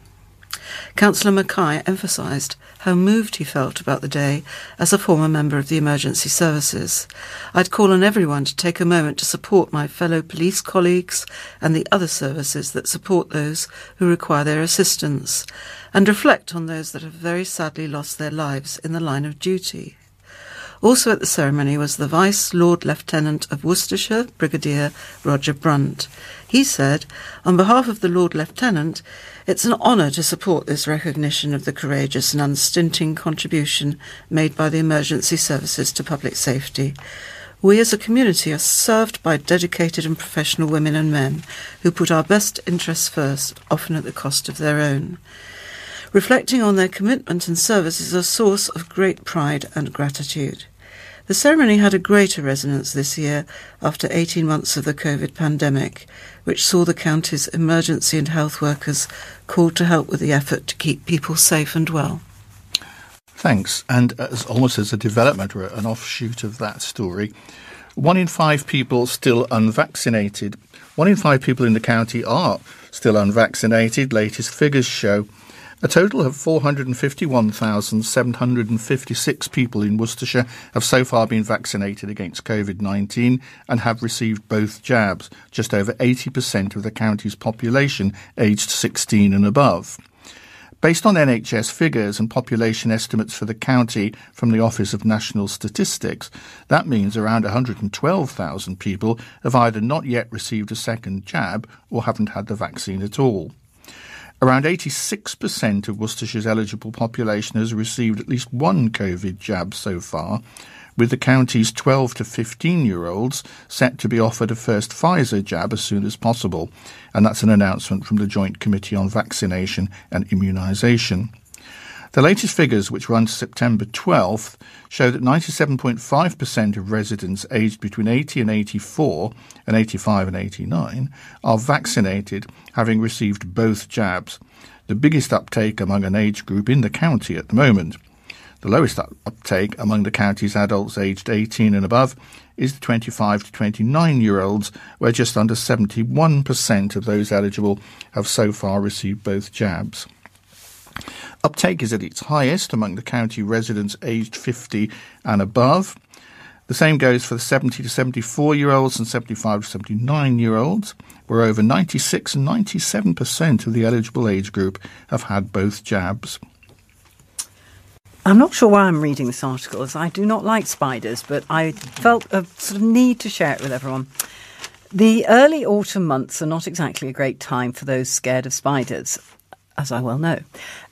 Councillor Mackay emphasised how moved he felt about the day as a former member of the emergency services. I'd call on everyone to take a moment to support my fellow police colleagues and the other services that support those who require their assistance, and reflect on those that have very sadly lost their lives in the line of duty. Also at the ceremony was the Vice Lord Lieutenant of Worcestershire, Brigadier Roger Brunt. He said, on behalf of the Lord Lieutenant, it's an honour to support this recognition of the courageous and unstinting contribution made by the emergency services to public safety. We as a community are served by dedicated and professional women and men who put our best interests first, often at the cost of their own. Reflecting on their commitment and service is a source of great pride and gratitude. The ceremony had a greater resonance this year after 18 months of the COVID pandemic, which saw the county's emergency and health workers called to help with the effort to keep people safe and well. Thanks. And as almost as a development or an offshoot of that story, one in five people still unvaccinated. One in five people in the county are still unvaccinated. Latest figures show a total of 451,756 people in Worcestershire have so far been vaccinated against COVID 19 and have received both jabs, just over 80% of the county's population aged 16 and above. Based on NHS figures and population estimates for the county from the Office of National Statistics, that means around 112,000 people have either not yet received a second jab or haven't had the vaccine at all. Around 86% of Worcestershire's eligible population has received at least one COVID jab so far, with the county's 12 to 15 year olds set to be offered a first Pfizer jab as soon as possible. And that's an announcement from the Joint Committee on Vaccination and Immunisation. The latest figures, which run to September 12th, show that 97.5% of residents aged between 80 and 84 and 85 and 89 are vaccinated, having received both jabs, the biggest uptake among an age group in the county at the moment. The lowest uptake among the county's adults aged 18 and above is the 25 to 29 year olds, where just under 71% of those eligible have so far received both jabs. Uptake is at its highest among the county residents aged 50 and above. The same goes for the 70 to 74 year olds and 75 to 79 year olds, where over 96 and 97% of the eligible age group have had both jabs. I'm not sure why I'm reading this article, as I do not like spiders, but I felt a sort of need to share it with everyone. The early autumn months are not exactly a great time for those scared of spiders, as I well know,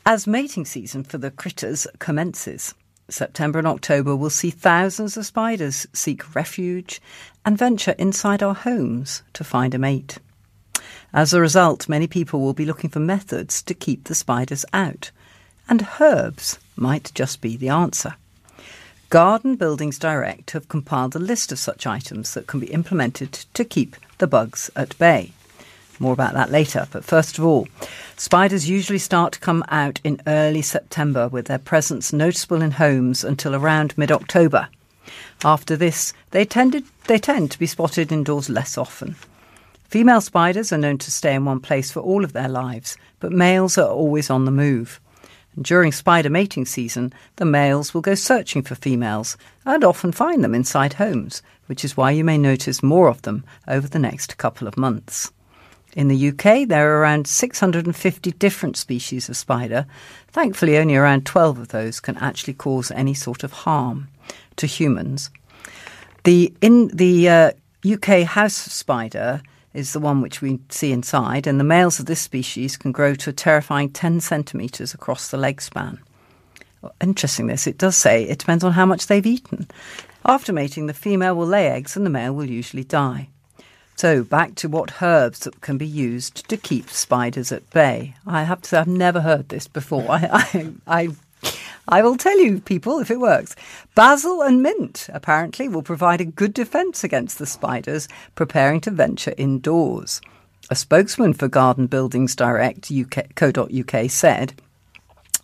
as mating season for the critters commences. September and October will see thousands of spiders seek refuge and venture inside our homes to find a mate. As a result, many people will be looking for methods to keep the spiders out, and herbs might just be the answer. Garden Buildings Direct have compiled a list of such items that can be implemented to keep the bugs at bay. More about that later, but first of all, spiders usually start to come out in early September with their presence noticeable in homes until around mid October. After this, they, tended, they tend to be spotted indoors less often. Female spiders are known to stay in one place for all of their lives, but males are always on the move. And during spider mating season, the males will go searching for females and often find them inside homes, which is why you may notice more of them over the next couple of months. In the UK, there are around 650 different species of spider. Thankfully, only around 12 of those can actually cause any sort of harm to humans. The, in the uh, UK house spider is the one which we see inside, and the males of this species can grow to a terrifying 10 centimetres across the leg span. Interesting, this. It does say it depends on how much they've eaten. After mating, the female will lay eggs and the male will usually die. So, back to what herbs that can be used to keep spiders at bay. I have to say, I've never heard this before. I, I, I, I will tell you, people, if it works. Basil and mint apparently will provide a good defence against the spiders preparing to venture indoors. A spokesman for Garden Buildings Direct UK, co.uk said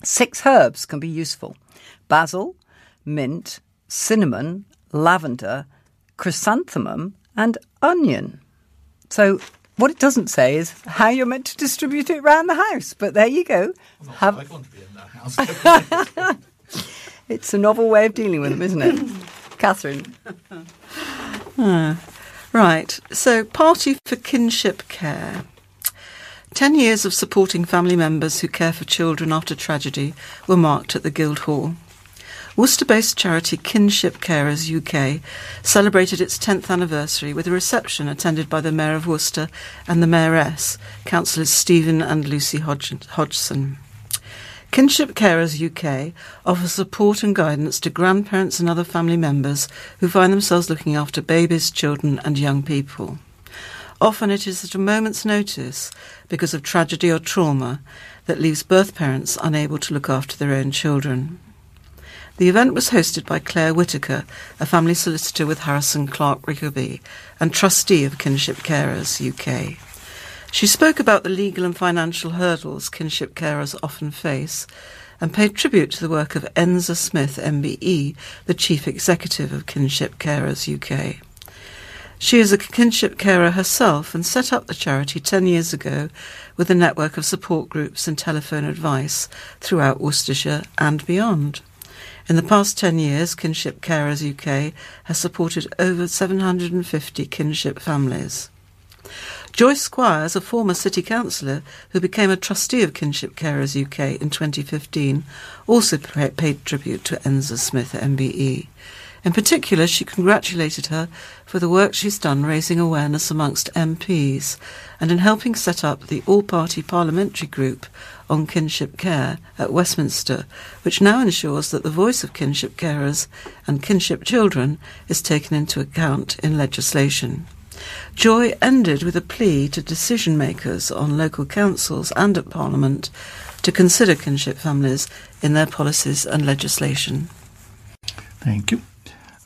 six herbs can be useful basil, mint, cinnamon, lavender, chrysanthemum, and onion. So what it doesn't say is how you're meant to distribute it around the house. But there you go. Have... I want to be in that house. it's a novel way of dealing with them, isn't it? Catherine. Ah, right. So, Party for Kinship Care. Ten years of supporting family members who care for children after tragedy were marked at the Guildhall. Worcester based charity Kinship Carers UK celebrated its 10th anniversary with a reception attended by the Mayor of Worcester and the Mayoress, Councillors Stephen and Lucy Hodgson. Kinship Carers UK offers support and guidance to grandparents and other family members who find themselves looking after babies, children, and young people. Often it is at a moment's notice, because of tragedy or trauma, that leaves birth parents unable to look after their own children. The event was hosted by Claire Whitaker, a family solicitor with Harrison Clark Rickerbys and trustee of Kinship Carers UK. She spoke about the legal and financial hurdles kinship carers often face and paid tribute to the work of Enza Smith, MBE, the chief executive of Kinship Carers UK. She is a kinship carer herself and set up the charity 10 years ago with a network of support groups and telephone advice throughout Worcestershire and beyond. In the past 10 years, Kinship Carers UK has supported over 750 kinship families. Joyce Squires, a former city councillor who became a trustee of Kinship Carers UK in 2015, also paid tribute to Enza Smith MBE. In particular, she congratulated her for the work she's done raising awareness amongst MPs and in helping set up the all party parliamentary group on kinship care at Westminster, which now ensures that the voice of kinship carers and kinship children is taken into account in legislation. Joy ended with a plea to decision makers on local councils and at Parliament to consider kinship families in their policies and legislation. Thank you.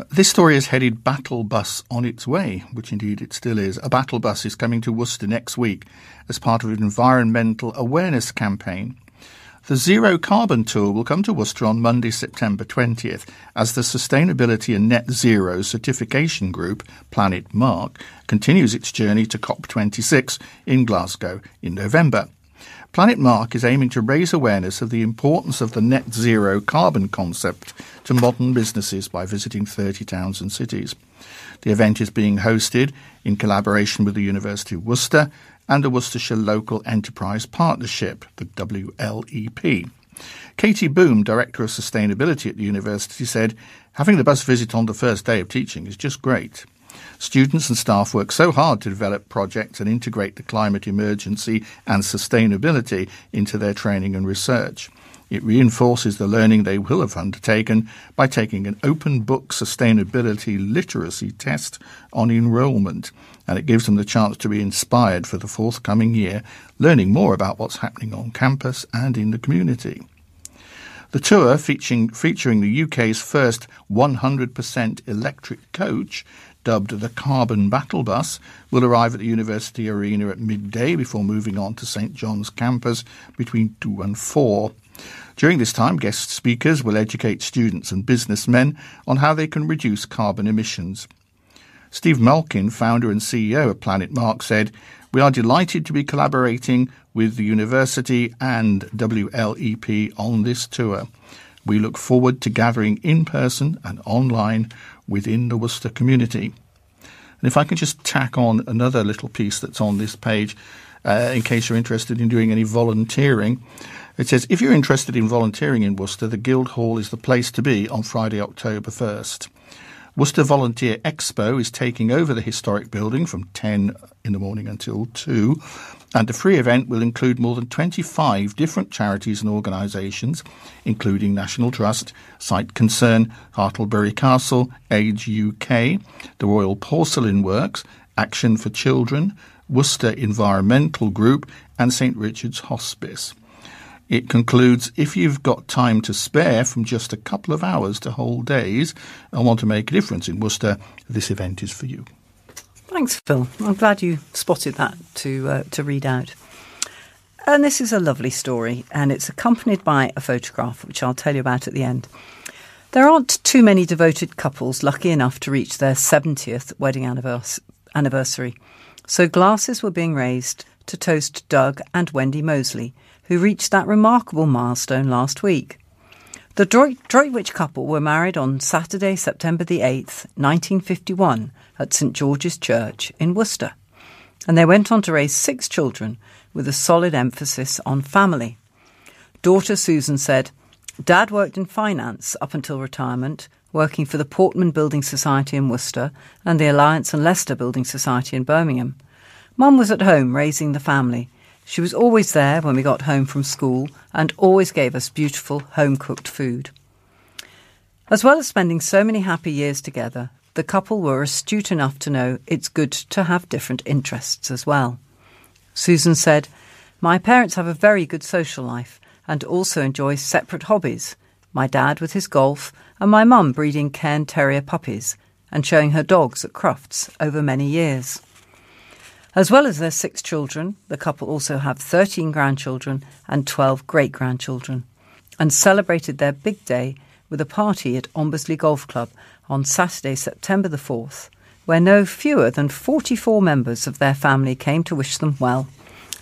This story is headed Battle Bus on its way, which indeed it still is. A battle bus is coming to Worcester next week as part of an environmental awareness campaign. The Zero Carbon Tour will come to Worcester on Monday, September 20th, as the Sustainability and Net Zero Certification Group, Planet Mark, continues its journey to COP26 in Glasgow in November. Planet Mark is aiming to raise awareness of the importance of the net zero carbon concept to modern businesses by visiting 30 towns and cities. The event is being hosted in collaboration with the University of Worcester and the Worcestershire Local Enterprise Partnership, the WLEP. Katie Boom, Director of Sustainability at the university, said, Having the bus visit on the first day of teaching is just great. Students and staff work so hard to develop projects and integrate the climate emergency and sustainability into their training and research. It reinforces the learning they will have undertaken by taking an open book sustainability literacy test on enrolment, and it gives them the chance to be inspired for the forthcoming year, learning more about what's happening on campus and in the community. The tour, featuring, featuring the UK's first 100% electric coach, dubbed the Carbon Battle Bus, will arrive at the University Arena at midday before moving on to St John's campus between 2 and 4. During this time, guest speakers will educate students and businessmen on how they can reduce carbon emissions. Steve Malkin, founder and CEO of Planet Mark, said, We are delighted to be collaborating with the university and WLEP on this tour. We look forward to gathering in person and online within the Worcester community. And if I can just tack on another little piece that's on this page, uh, in case you're interested in doing any volunteering, it says if you're interested in volunteering in Worcester, the Guildhall is the place to be on Friday, October 1st. Worcester Volunteer Expo is taking over the historic building from 10 in the morning until 2. And the free event will include more than 25 different charities and organisations, including National Trust, Sight Concern, Hartlebury Castle, Age UK, the Royal Porcelain Works, Action for Children, Worcester Environmental Group, and St Richard's Hospice. It concludes if you've got time to spare from just a couple of hours to whole days and want to make a difference in Worcester, this event is for you. Thanks, Phil. I'm glad you spotted that to uh, to read out. And this is a lovely story, and it's accompanied by a photograph, which I'll tell you about at the end. There aren't too many devoted couples lucky enough to reach their 70th wedding anniversary, so glasses were being raised to toast Doug and Wendy Mosley, who reached that remarkable milestone last week. The Droitwich couple were married on Saturday, September the 8th, 1951, at St George's Church in Worcester. And they went on to raise six children with a solid emphasis on family. Daughter Susan said, Dad worked in finance up until retirement, working for the Portman Building Society in Worcester and the Alliance and Leicester Building Society in Birmingham. Mum was at home raising the family she was always there when we got home from school and always gave us beautiful home cooked food. As well as spending so many happy years together, the couple were astute enough to know it's good to have different interests as well. Susan said, My parents have a very good social life and also enjoy separate hobbies. My dad with his golf, and my mum breeding Cairn Terrier puppies and showing her dogs at Crufts over many years. As well as their six children, the couple also have 13 grandchildren and 12 great grandchildren, and celebrated their big day with a party at Ombersley Golf Club on Saturday, September the 4th, where no fewer than 44 members of their family came to wish them well.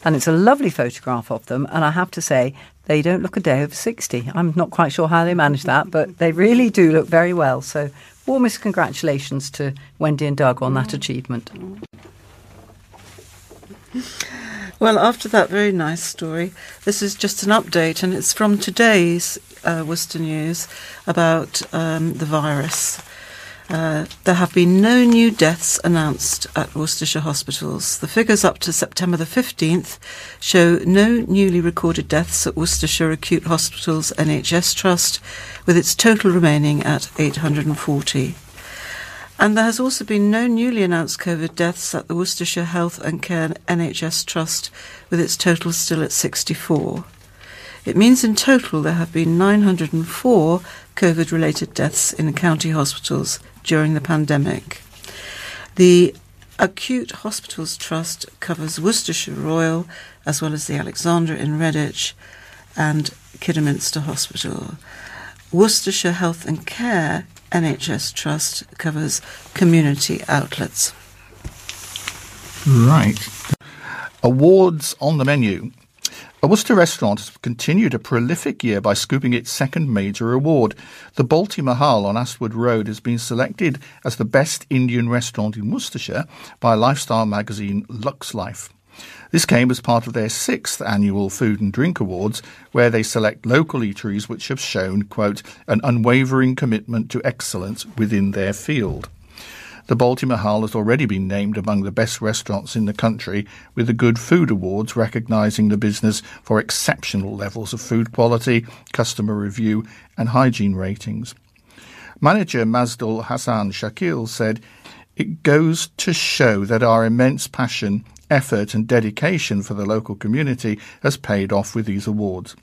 And it's a lovely photograph of them, and I have to say, they don't look a day over 60. I'm not quite sure how they manage that, but they really do look very well. So, warmest congratulations to Wendy and Doug on that mm. achievement. Well, after that very nice story, this is just an update, and it's from today's uh, Worcester News about um, the virus. Uh, there have been no new deaths announced at Worcestershire hospitals. The figures up to September the 15th show no newly recorded deaths at Worcestershire Acute Hospitals NHS Trust, with its total remaining at 840. And there has also been no newly announced COVID deaths at the Worcestershire Health and Care NHS Trust, with its total still at 64. It means in total there have been 904 COVID related deaths in county hospitals during the pandemic. The Acute Hospitals Trust covers Worcestershire Royal as well as the Alexandra in Redditch and Kidderminster Hospital. Worcestershire Health and Care NHS Trust covers community outlets. Right. Awards on the menu. A Worcester restaurant has continued a prolific year by scooping its second major award. The Balti Mahal on Astwood Road has been selected as the best Indian restaurant in Worcestershire by lifestyle magazine Lux Life. This came as part of their sixth annual Food and Drink Awards, where they select local eateries which have shown, quote, an unwavering commitment to excellence within their field. The Balti Mahal has already been named among the best restaurants in the country, with the Good Food Awards recognising the business for exceptional levels of food quality, customer review, and hygiene ratings. Manager Mazdul Hassan Shakil said, It goes to show that our immense passion effort and dedication for the local community has paid off with these awards.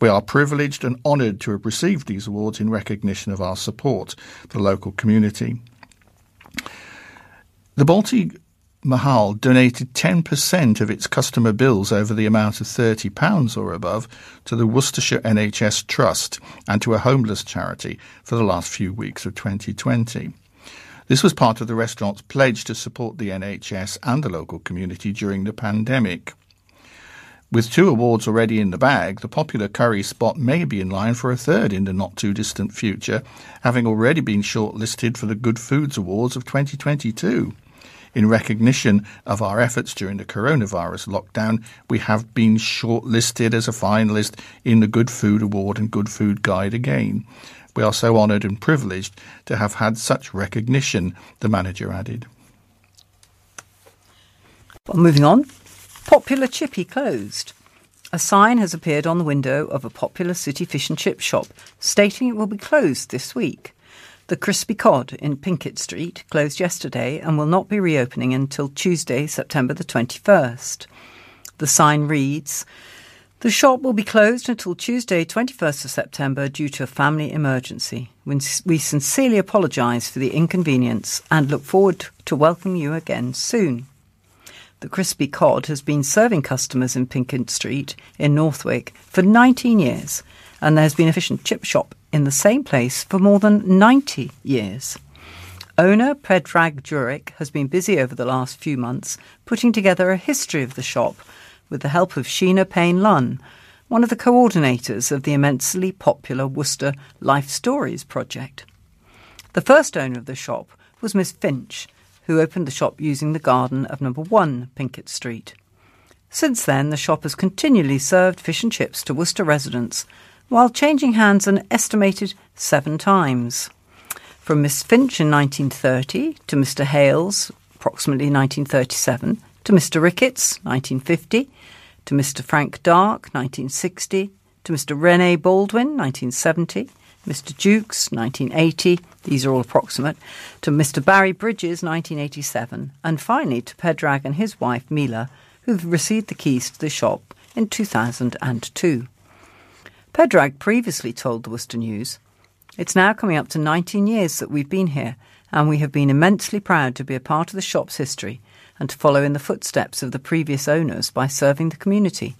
We are privileged and honoured to have received these awards in recognition of our support for the local community. The Balti Mahal donated 10% of its customer bills over the amount of £30 or above to the Worcestershire NHS Trust and to a homeless charity for the last few weeks of 2020. This was part of the restaurant's pledge to support the NHS and the local community during the pandemic. With two awards already in the bag, the popular curry spot may be in line for a third in the not too distant future, having already been shortlisted for the Good Foods Awards of 2022. In recognition of our efforts during the coronavirus lockdown, we have been shortlisted as a finalist in the Good Food Award and Good Food Guide again. We are so honoured and privileged to have had such recognition, the manager added. Well, moving on. Popular Chippy closed. A sign has appeared on the window of a popular city fish and chip shop stating it will be closed this week. The Crispy Cod in Pinkett Street closed yesterday and will not be reopening until Tuesday, September the 21st. The sign reads The shop will be closed until Tuesday, 21st of September, due to a family emergency. We sincerely apologise for the inconvenience and look forward to welcoming you again soon. The Crispy Cod has been serving customers in Pinkett Street in Northwick for 19 years, and there has been a fish and chip shop in the same place for more than 90 years. Owner Predrag Jurek has been busy over the last few months putting together a history of the shop with the help of Sheena Payne Lunn, one of the coordinators of the immensely popular Worcester Life Stories project. The first owner of the shop was Miss Finch, who opened the shop using the garden of number 1 Pinkett Street. Since then, the shop has continually served fish and chips to Worcester residents, while changing hands an estimated seven times. From Miss Finch in 1930 to Mr. Hales, approximately 1937, to Mr. Ricketts, 1950, to Mr. Frank Dark, 1960, to Mr. Rene Baldwin, 1970, Mr. Jukes, 1980, these are all approximate, to Mr. Barry Bridges, 1987, and finally to Pedrag and his wife, Mila, who received the keys to the shop in 2002. Pedrag previously told the Worcester News, It's now coming up to 19 years that we've been here, and we have been immensely proud to be a part of the shop's history and to follow in the footsteps of the previous owners by serving the community.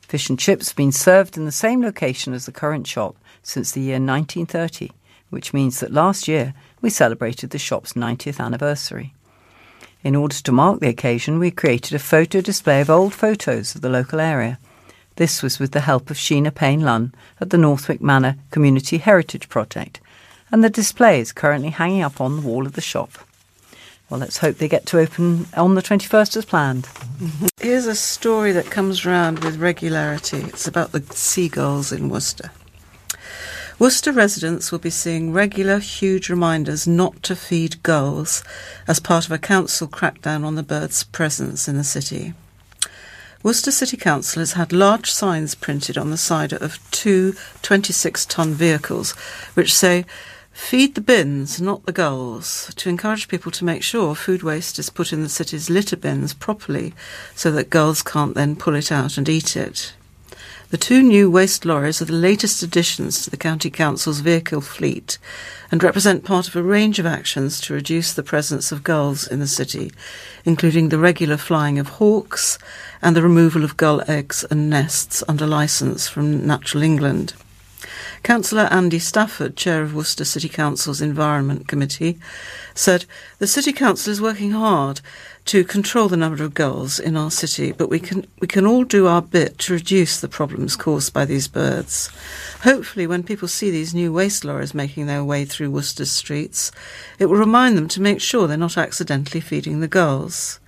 Fish and chips have been served in the same location as the current shop since the year 1930, which means that last year we celebrated the shop's 90th anniversary. In order to mark the occasion, we created a photo display of old photos of the local area. This was with the help of Sheena Payne Lunn at the Northwick Manor Community Heritage Project, and the display is currently hanging up on the wall of the shop. Well, let's hope they get to open on the 21st as planned. Here's a story that comes round with regularity. It's about the seagulls in Worcester. Worcester residents will be seeing regular, huge reminders not to feed gulls as part of a council crackdown on the bird's presence in the city. Worcester City Council has had large signs printed on the side of two 26 tonne vehicles which say, Feed the bins, not the gulls, to encourage people to make sure food waste is put in the city's litter bins properly so that gulls can't then pull it out and eat it. The two new waste lorries are the latest additions to the County Council's vehicle fleet and represent part of a range of actions to reduce the presence of gulls in the city, including the regular flying of hawks and the removal of gull eggs and nests under licence from Natural England. Councillor Andy Stafford, Chair of Worcester City Council's Environment Committee, said, The City Council is working hard to control the number of gulls in our city, but we can, we can all do our bit to reduce the problems caused by these birds. Hopefully, when people see these new waste lorries making their way through Worcester's streets, it will remind them to make sure they're not accidentally feeding the gulls.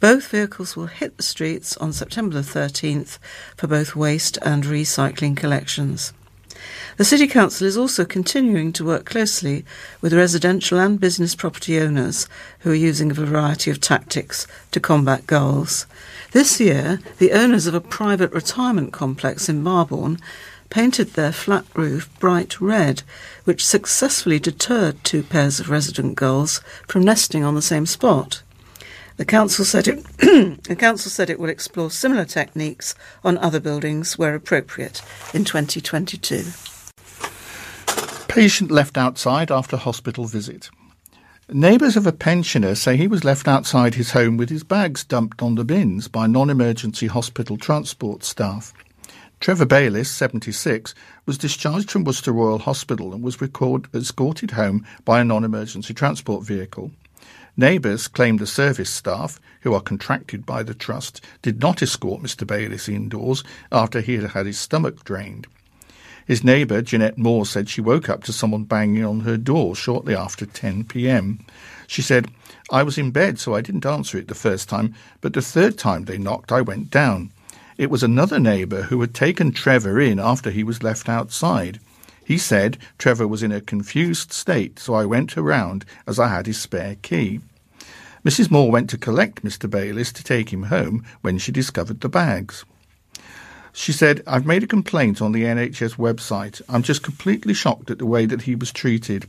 Both vehicles will hit the streets on September the 13th for both waste and recycling collections. The City Council is also continuing to work closely with residential and business property owners who are using a variety of tactics to combat gulls. This year, the owners of a private retirement complex in Barbourne painted their flat roof bright red, which successfully deterred two pairs of resident gulls from nesting on the same spot. The council said it, the council said it will explore similar techniques on other buildings where appropriate in 2022. Patient left outside after hospital visit. Neighbours of a pensioner say he was left outside his home with his bags dumped on the bins by non emergency hospital transport staff. Trevor Bayliss, 76, was discharged from Worcester Royal Hospital and was record- escorted home by a non emergency transport vehicle. Neighbours claim the service staff, who are contracted by the trust, did not escort Mr. Bayliss indoors after he had had his stomach drained. His neighbour, Jeanette Moore, said she woke up to someone banging on her door shortly after 10 pm. She said, I was in bed, so I didn't answer it the first time, but the third time they knocked, I went down. It was another neighbour who had taken Trevor in after he was left outside. He said Trevor was in a confused state, so I went around as I had his spare key. Mrs. Moore went to collect Mr. Bayliss to take him home when she discovered the bags. She said, I've made a complaint on the NHS website. I'm just completely shocked at the way that he was treated.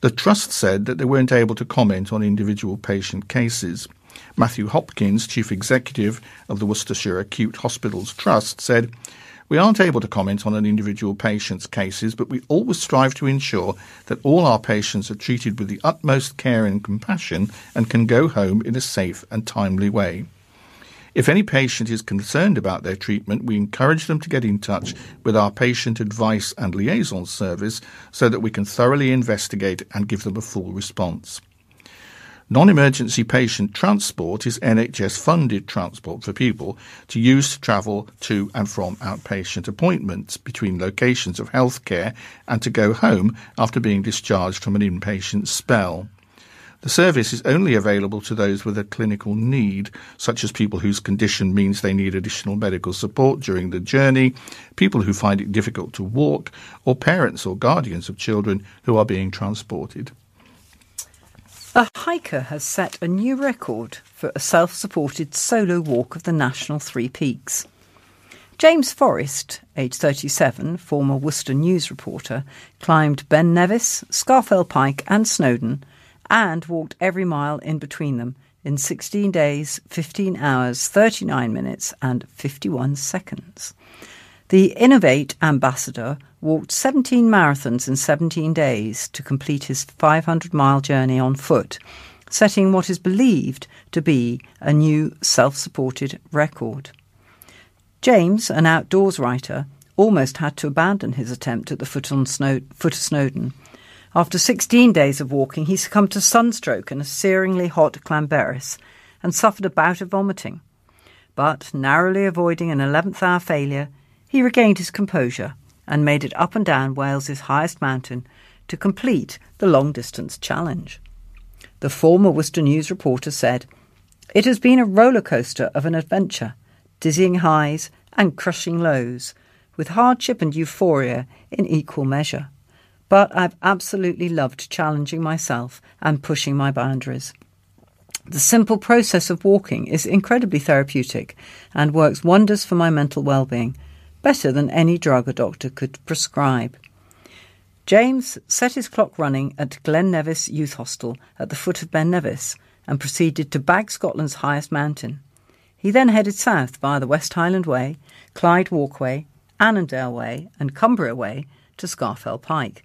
The Trust said that they weren't able to comment on individual patient cases. Matthew Hopkins, Chief Executive of the Worcestershire Acute Hospitals Trust, said, we aren't able to comment on an individual patient's cases, but we always strive to ensure that all our patients are treated with the utmost care and compassion and can go home in a safe and timely way. If any patient is concerned about their treatment, we encourage them to get in touch with our patient advice and liaison service so that we can thoroughly investigate and give them a full response. Non emergency patient transport is NHS funded transport for people to use to travel to and from outpatient appointments between locations of healthcare and to go home after being discharged from an inpatient spell. The service is only available to those with a clinical need, such as people whose condition means they need additional medical support during the journey, people who find it difficult to walk, or parents or guardians of children who are being transported. A hiker has set a new record for a self supported solo walk of the National Three Peaks. James Forrest, aged 37, former Worcester News reporter, climbed Ben Nevis, Scafell Pike, and Snowdon, and walked every mile in between them in 16 days, 15 hours, 39 minutes, and 51 seconds. The Inov-8 ambassador walked 17 marathons in 17 days to complete his 500 mile journey on foot, setting what is believed to be a new self supported record. James, an outdoors writer, almost had to abandon his attempt at the foot, on Snow- foot of Snowdon. After 16 days of walking, he succumbed to sunstroke in a searingly hot Llanberis and suffered a bout of vomiting. But, narrowly avoiding an 11th hour failure, he regained his composure and made it up and down Wales's highest mountain to complete the long distance challenge. The former Worcester News reporter said, It has been a roller coaster of an adventure, dizzying highs and crushing lows, with hardship and euphoria in equal measure. But I've absolutely loved challenging myself and pushing my boundaries. The simple process of walking is incredibly therapeutic and works wonders for my mental well-being better than any drug a doctor could prescribe. James set his clock running at Glen Nevis Youth Hostel at the foot of Ben Nevis and proceeded to bag Scotland's highest mountain. He then headed south via the West Highland Way, Clyde Walkway, Annandale Way, and Cumbria Way to Scafell Pike,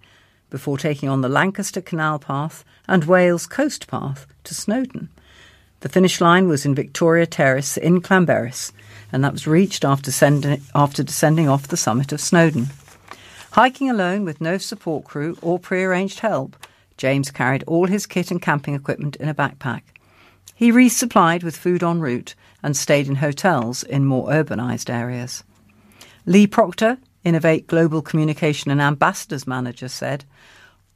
before taking on the Lancaster Canal Path and Wales Coast Path to Snowdon. The finish line was in Victoria Terrace in Llanberis, and that was reached after, send- after descending off the summit of Snowdon. Hiking alone with no support crew or pre-arranged help, James carried all his kit and camping equipment in a backpack. He resupplied with food en route and stayed in hotels in more urbanised areas. Lee Proctor, Inov-8 Global Communication and Ambassadors Manager, said,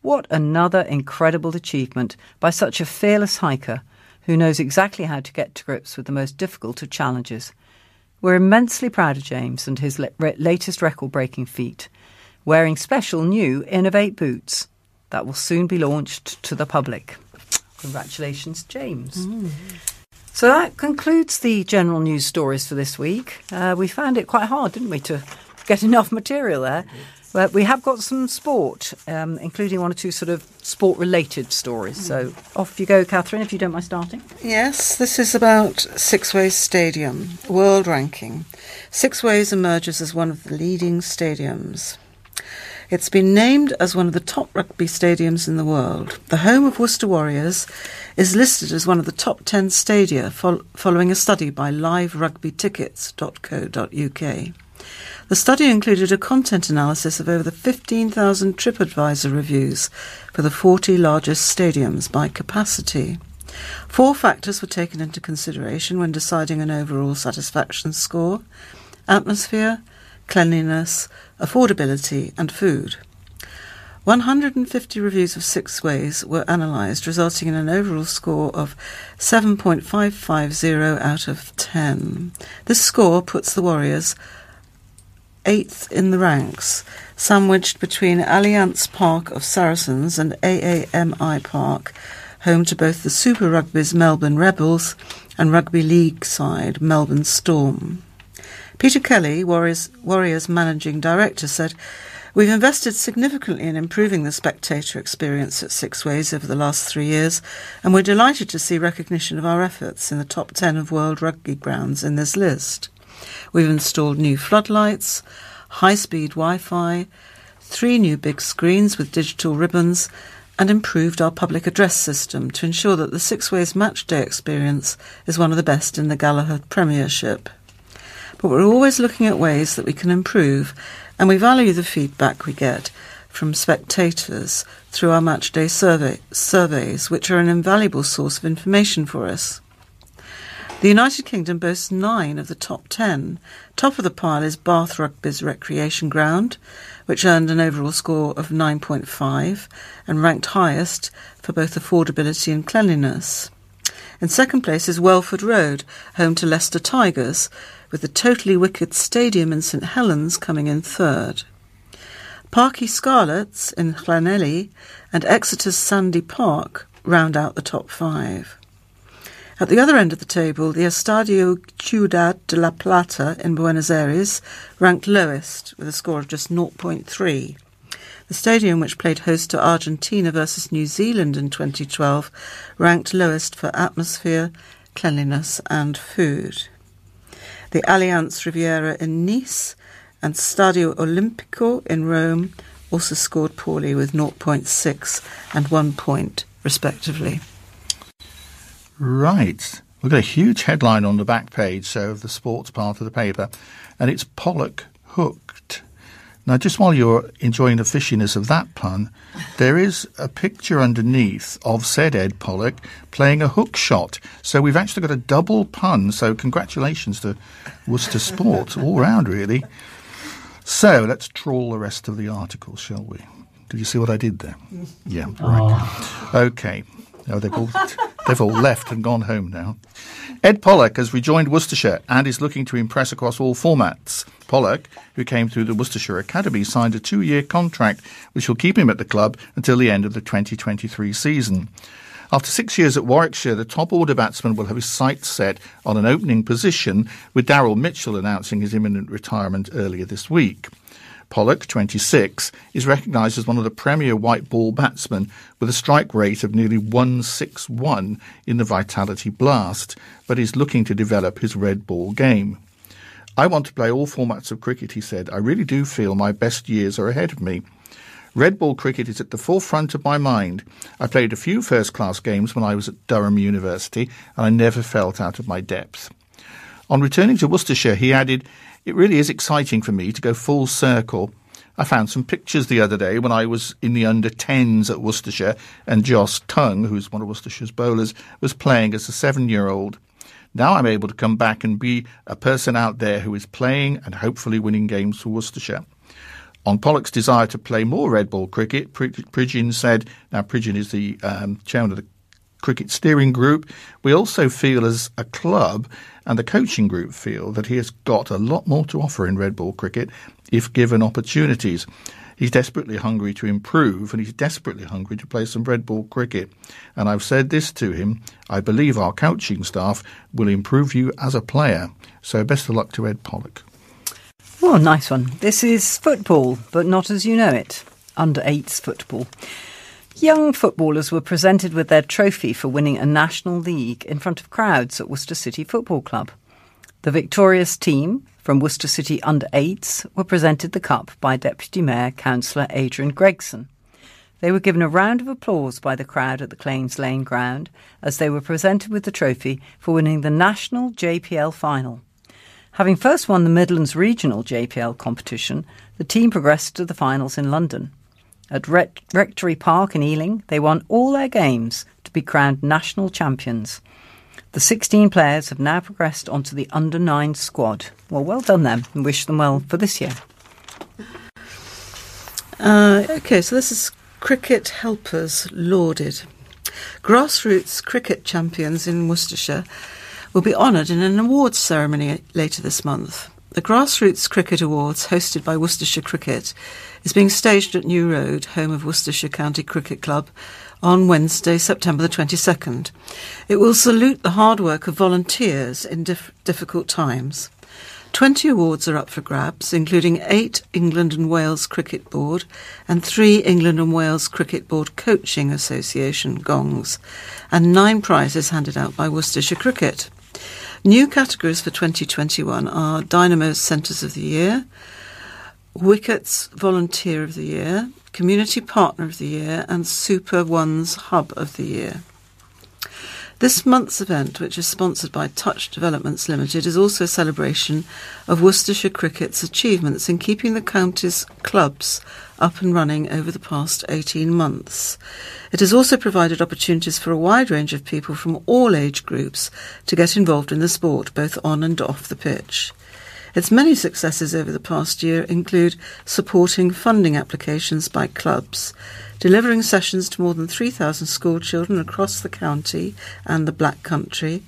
What another incredible achievement by such a fearless hiker who knows exactly how to get to grips with the most difficult of challenges – we're immensely proud of James and his latest record breaking feat, wearing special new Inov-8 boots that will soon be launched to the public. Congratulations, James. Mm. So that concludes the general news stories for this week. Uh, we found it quite hard, didn't we, to get enough material there? But we have got some sport, um, including one or two sort of sport related stories. So off you go, Catherine, if you don't mind starting. Yes, this is about Sixways Stadium, world ranking. Sixways emerges as one of the leading stadiums. It's been named as one of the top rugby stadiums in the world. The home of Worcester Warriors is listed as one of the top 10 stadia fol- following a study by liverugbytickets.co.uk. The study included a content analysis of over the 15,000 TripAdvisor reviews for the 40 largest stadiums by capacity. Four factors were taken into consideration when deciding an overall satisfaction score atmosphere, cleanliness, affordability, and food. 150 reviews of Sixways were analysed, resulting in an overall score of 7.550 out of 10. This score puts the Warriors eighth in the ranks, sandwiched between Allianz Park of Saracens and AAMI Park, home to both the Super Rugby's Melbourne Rebels and Rugby League side Melbourne Storm. Peter Kelly, Warriors, Warriors managing director, said, We've invested significantly in improving the spectator experience at Sixways over the last three years, and we're delighted to see recognition of our efforts in the top 10 of world rugby grounds in this list. We've installed new floodlights, high speed Wi Fi, three new big screens with digital ribbons, and improved our public address system to ensure that the Sixways match day experience is one of the best in the Gallagher Premiership. But we're always looking at ways that we can improve and we value the feedback we get from spectators through our matchday survey, surveys, which are an invaluable source of information for us. The United Kingdom boasts nine of the top ten. Top of the pile is Bath Rugby's Recreation Ground, which earned an overall score of 9.5 and ranked highest for both affordability and cleanliness. In second place is Welford Road, home to Leicester Tigers, with the Totally Wicked Stadium in St Helens coming in third. Parc y Scarlets in Llanelli and Exeter's Sandy Park round out the top five. At the other end of the table, the Estadio Ciudad de la Plata in Buenos Aires ranked lowest with a score of just 0.3. The stadium, which played host to Argentina versus New Zealand in 2012, ranked lowest for atmosphere, cleanliness, and food the Allianz Riviera in Nice, and Stadio Olimpico in Rome also scored poorly with 0.6 and 1 point, respectively. Right. We've got a huge headline on the back page, so of the sports part of the paper, and it's Pollock hooked. Now, just while you're enjoying the fishiness of that pun, there is a picture underneath of said Ed Pollock playing a hook shot. So we've actually got a double pun. So congratulations to Worcester Sport all round, really. So let's trawl the rest of the article, shall we? Did you see what I did there? Yeah, right. Oh. Okay. Oh, they've all, they've all left and gone home now. Ed Pollock has rejoined Worcestershire and is looking to impress across all formats. Pollock, who came through the Worcestershire Academy, signed a two year contract which will keep him at the club until the end of the 2023 season. After six years at Warwickshire, the top order batsman will have his sights set on an opening position, with Daryl Mitchell announcing his imminent retirement earlier this week. Pollock, 26, is recognised as one of the premier white ball batsmen with a strike rate of nearly 161 in the Vitality Blast, but is looking to develop his red ball game. I want to play all formats of cricket, he said. I really do feel my best years are ahead of me. Red ball cricket is at the forefront of my mind. I played a few first class games when I was at Durham University, and I never felt out of my depth. On returning to Worcestershire, he added, it really is exciting for me to go full circle. I found some pictures the other day when I was in the under 10s at Worcestershire and Josh Tongue, who's one of Worcestershire's bowlers, was playing as a seven year old. Now I'm able to come back and be a person out there who is playing and hopefully winning games for Worcestershire. On Pollock's desire to play more red ball cricket, Pridgeon said, now Pridgeon is the um, chairman of the cricket steering group, we also feel as a club and the coaching group feel that he has got a lot more to offer in red ball cricket if given opportunities. He's desperately hungry to improve and he's desperately hungry to play some red ball cricket. And I've said this to him I believe our coaching staff will improve you as a player. So best of luck to Ed Pollock. Well, nice one. This is football, but not as you know it. Under eights football. Young footballers were presented with their trophy for winning a National League in front of crowds at Worcester City Football Club. The victorious team from Worcester City under 8s were presented the cup by Deputy Mayor Councillor Adrian Gregson. They were given a round of applause by the crowd at the Claines Lane ground as they were presented with the trophy for winning the national JPL final. Having first won the Midlands Regional JPL competition, the team progressed to the finals in London. At Rectory Park in Ealing, they won all their games to be crowned national champions. The 16 players have now progressed onto the under 9 squad. Well, well done them and wish them well for this year. Uh, okay, so this is Cricket Helpers Lauded. Grassroots cricket champions in Worcestershire will be honoured in an awards ceremony later this month. The Grassroots Cricket Awards, hosted by Worcestershire Cricket, is being staged at New Road, home of Worcestershire County Cricket Club, on Wednesday, September the 22nd. It will salute the hard work of volunteers in dif- difficult times. 20 awards are up for grabs, including eight England and Wales Cricket Board and three England and Wales Cricket Board Coaching Association gongs, and nine prizes handed out by Worcestershire Cricket. New categories for 2021 are Dynamo's Centres of the Year, Wicket's Volunteer of the Year, Community Partner of the Year, and Super One's Hub of the Year. This month's event, which is sponsored by Touch Developments Limited, is also a celebration of Worcestershire cricket's achievements in keeping the county's clubs up and running over the past 18 months. It has also provided opportunities for a wide range of people from all age groups to get involved in the sport, both on and off the pitch. Its many successes over the past year include supporting funding applications by clubs, delivering sessions to more than 3,000 school children across the county and the Black Country,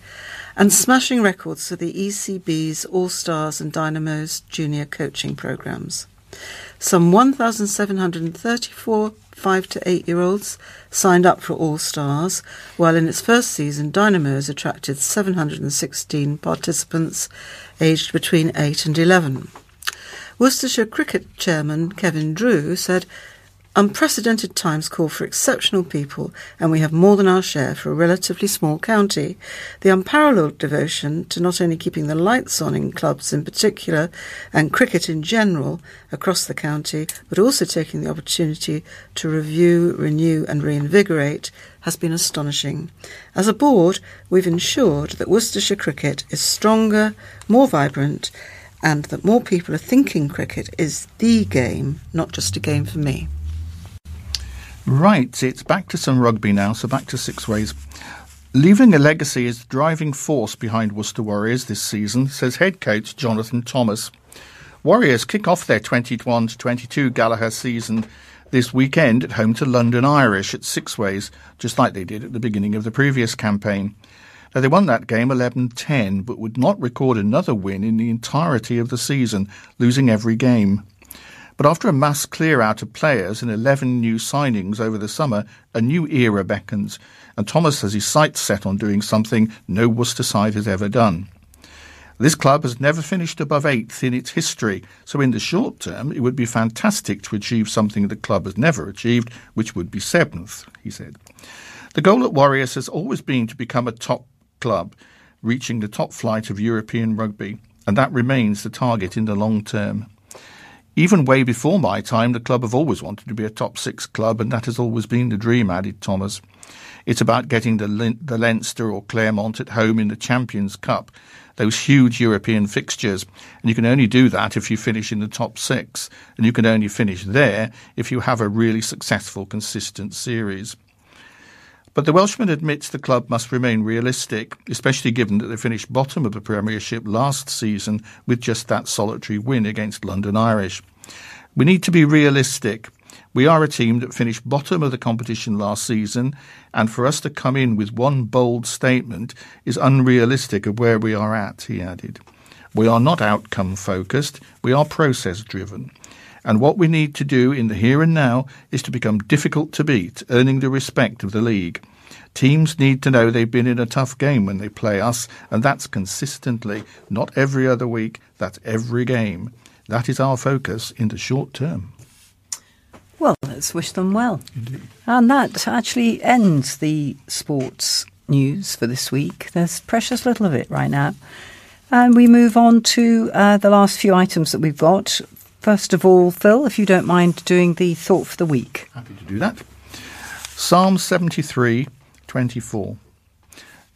and smashing records for the ECB's All Stars and Dynamos junior coaching programs. Some 1,734 5 to 8 year olds signed up for All Stars, while in its first season, Dynamos attracted 716 participants aged between 8 and 11. Worcestershire Cricket Chairman Kevin Drew said Unprecedented times call for exceptional people, and we have more than our share for a relatively small county. The unparalleled devotion to not only keeping the lights on in clubs in particular, and cricket in general across the county, but also taking the opportunity to review, renew, and reinvigorate has been astonishing. As a board, we've ensured that Worcestershire cricket is stronger, more vibrant, and that more people are thinking cricket is the game, not just a game for me. Right, it's back to some rugby now, so back to Sixways. Leaving a legacy is the driving force behind Worcester Warriors this season, says head coach Jonathan Thomas. Warriors kick off their 21 22 Gallagher season this weekend at home to London Irish at Sixways, just like they did at the beginning of the previous campaign. Now, they won that game 11 10, but would not record another win in the entirety of the season, losing every game. But after a mass clear out of players and 11 new signings over the summer, a new era beckons, and Thomas has his sights set on doing something no Worcester side has ever done. This club has never finished above eighth in its history, so in the short term it would be fantastic to achieve something the club has never achieved, which would be seventh, he said. The goal at Warriors has always been to become a top club, reaching the top flight of European rugby, and that remains the target in the long term. Even way before my time, the club have always wanted to be a top six club, and that has always been the dream, added Thomas. It's about getting the, the Leinster or Clermont at home in the Champions Cup, those huge European fixtures. And you can only do that if you finish in the top six. And you can only finish there if you have a really successful, consistent series. But the Welshman admits the club must remain realistic, especially given that they finished bottom of the Premiership last season with just that solitary win against London Irish. We need to be realistic. We are a team that finished bottom of the competition last season, and for us to come in with one bold statement is unrealistic of where we are at, he added. We are not outcome focused, we are process driven. And what we need to do in the here and now is to become difficult to beat, earning the respect of the league. Teams need to know they've been in a tough game when they play us, and that's consistently, not every other week, that's every game. That is our focus in the short term. Well, let's wish them well. Indeed. And that actually ends the sports news for this week. There's precious little of it right now. And we move on to uh, the last few items that we've got. First of all, Phil, if you don't mind doing the thought for the week. Happy to do that. Psalm 73, 24.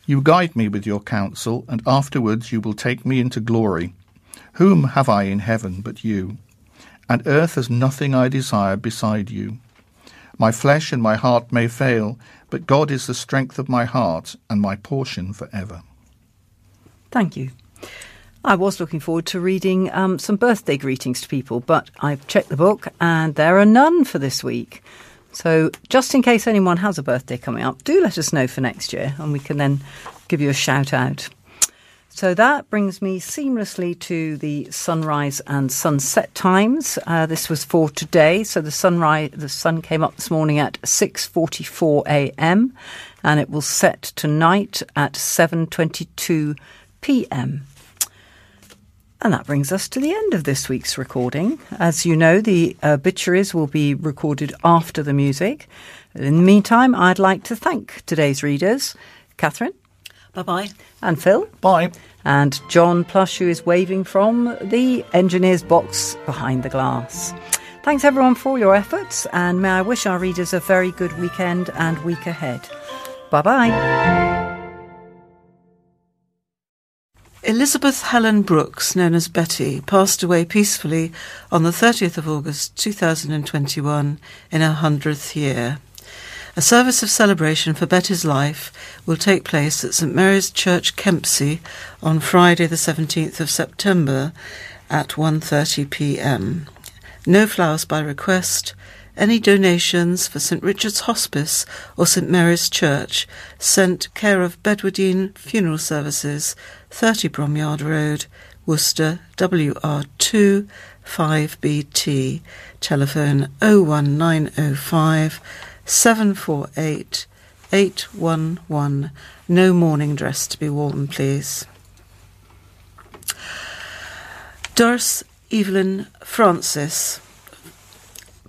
You guide me with your counsel, and afterwards you will take me into glory. Whom have I in heaven but you? And earth has nothing I desire beside you. My flesh and my heart may fail, but God is the strength of my heart and my portion for ever. Thank you. I was looking forward to reading um, some birthday greetings to people, but I've checked the book and there are none for this week. So, just in case anyone has a birthday coming up, do let us know for next year and we can then give you a shout out. So that brings me seamlessly to the sunrise and sunset times. Uh, this was for today. So the sunrise, the sun came up this morning at 6:44 a.m. and it will set tonight at 7:22 p.m. And that brings us to the end of this week's recording. As you know, the obituaries will be recorded after the music. In the meantime, I'd like to thank today's readers, Catherine. Bye bye. And Phil. Bye. And John Plush, who is waving from the engineer's box behind the glass. Thanks everyone for all your efforts, and may I wish our readers a very good weekend and week ahead. Bye bye. Elizabeth Helen Brooks, known as Betty, passed away peacefully on the 30th of August 2021 in her 100th year. A service of celebration for Betty's life will take place at St Mary's Church, Kempsey, on Friday, the 17th of September at 1:30 p.m. No flowers by request. Any donations for St Richard's Hospice or St Mary's Church sent care of Bedwardine Funeral Services, 30 Bromyard Road, Worcester, WR2 5BT. Telephone 01905 748 811. No morning dress to be worn, please. Doris Evelyn Francis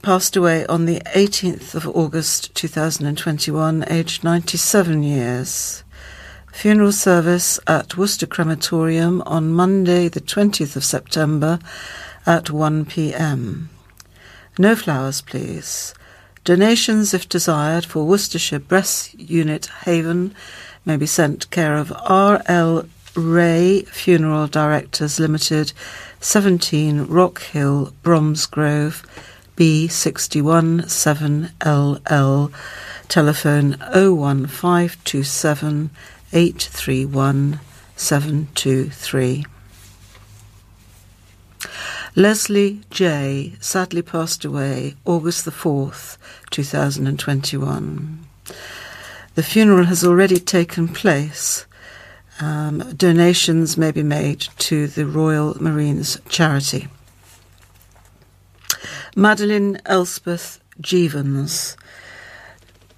passed away on the 18th of August 2021, aged 97 years. Funeral service at Worcester Crematorium on Monday, the 20th of September at 1 pm. No flowers, please. Donations, if desired, for Worcestershire Breast Unit Haven may be sent care of R.L. Ray Funeral Directors Limited, 17 Rock Hill, Bromsgrove, B61 7LL. Telephone 01527 831 723. Leslie J. sadly passed away August the 4th, 2021. The funeral has already taken place. Um, donations may be made to the Royal Marines charity. Madeline Elspeth Jevons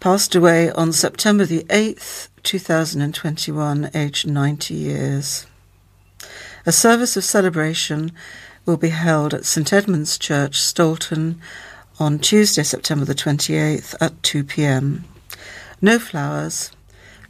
passed away on September the 8th, 2021, aged 90 years. A service of celebration will be held at St Edmund's Church, Stoulton, on Tuesday, September the 28th at 2 pm. No flowers.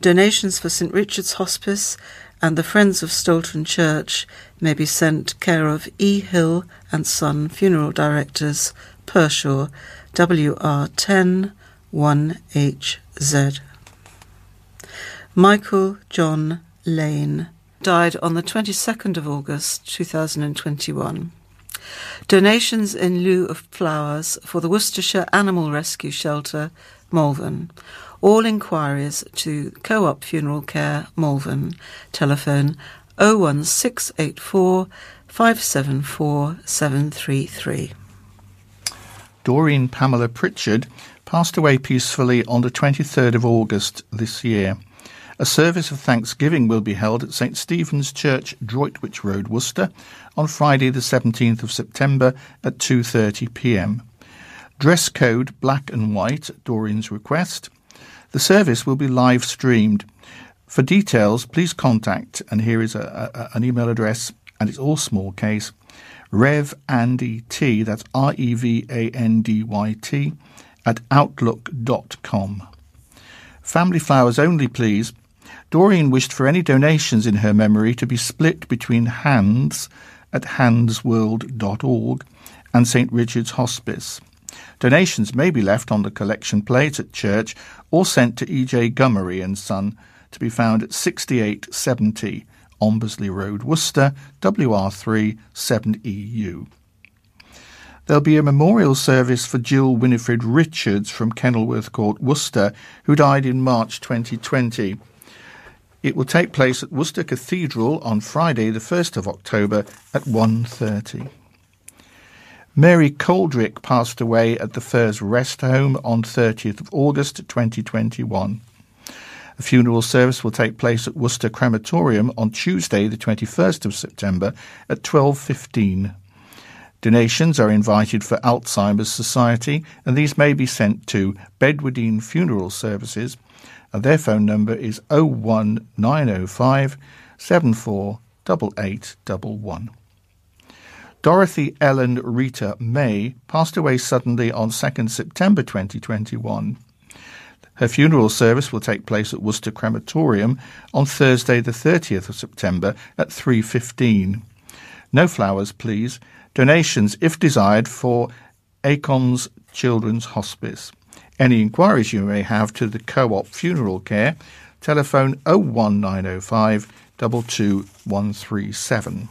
Donations for St Richard's Hospice and the Friends of Stoulton Church may be sent care of E. Hill and Son Funeral Directors, Pershore, WR10 1HZ. Michael John Lane died on the 22nd of August 2021. Donations in lieu of flowers for the Worcestershire Animal Rescue Shelter, Malvern. All inquiries to Co op Funeral Care, Malvern. Telephone 01684 574 733. Doreen Pamela Pritchard passed away peacefully on the 23rd of August this year. A service of thanksgiving will be held at St Stephen's Church, Droitwich Road, Worcester, on Friday the 17th of September at 2:30 p.m. Dress code black and white at Doreen's request. The service will be live streamed. For details, please contact, and here is a, a, an email address, and it's all small case, Rev Andy T, that's R E V A N D Y T, at outlook.com. Family flowers only, please. Doreen wished for any donations in her memory to be split between Hands at handsworld.org and St Richard's Hospice. Donations may be left on the collection plate at church or sent to E.J. Gummery and Son to be found at 6870 Ombersley Road, Worcester, WR3 7EU. There'll be a memorial service for Jill Winifred Richards from Kenilworth Court, Worcester, who died in March 2020. It will take place at Worcester Cathedral on Friday, the 1st of October at 1.30. Mary Coldrick passed away at the Firs Rest Home on 30th of August 2021. A funeral service will take place at Worcester Crematorium on Tuesday, the 21st of September at 12:15. Donations are invited for Alzheimer's Society, and these may be sent to Bedwardine Funeral Services, and their phone number is 01905 748811. Dorothy Ellen Rita May passed away suddenly on 2nd September 2021. Her funeral service will take place at Worcester Crematorium on Thursday the 30th of September at 3.15. No flowers, please. Donations, if desired, for Acorns Children's Hospice. Any inquiries you may have to the Co-op Funeral Care, telephone 01905 22137.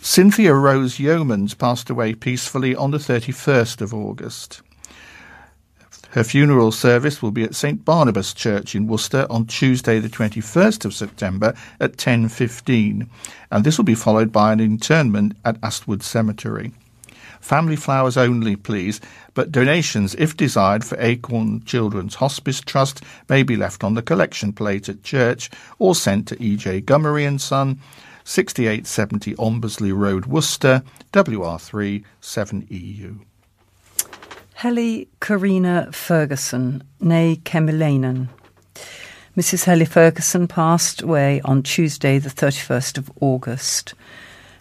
Cynthia Rose Yeomans passed away peacefully on the 31st of August. Her funeral service will be at St Barnabas Church in Worcester on Tuesday the 21st of September at 10.15 and this will be followed by an interment at Astwood Cemetery. Family flowers only, please, but donations, if desired, for Acorn Children's Hospice Trust may be left on the collection plate at church or sent to E.J. Gummery and Son, 6870 Ombersley Road, Worcester, WR3 7EU. Helly Karina Ferguson, née Kemilainen. Mrs. Helly Ferguson passed away on Tuesday, the 31st of August.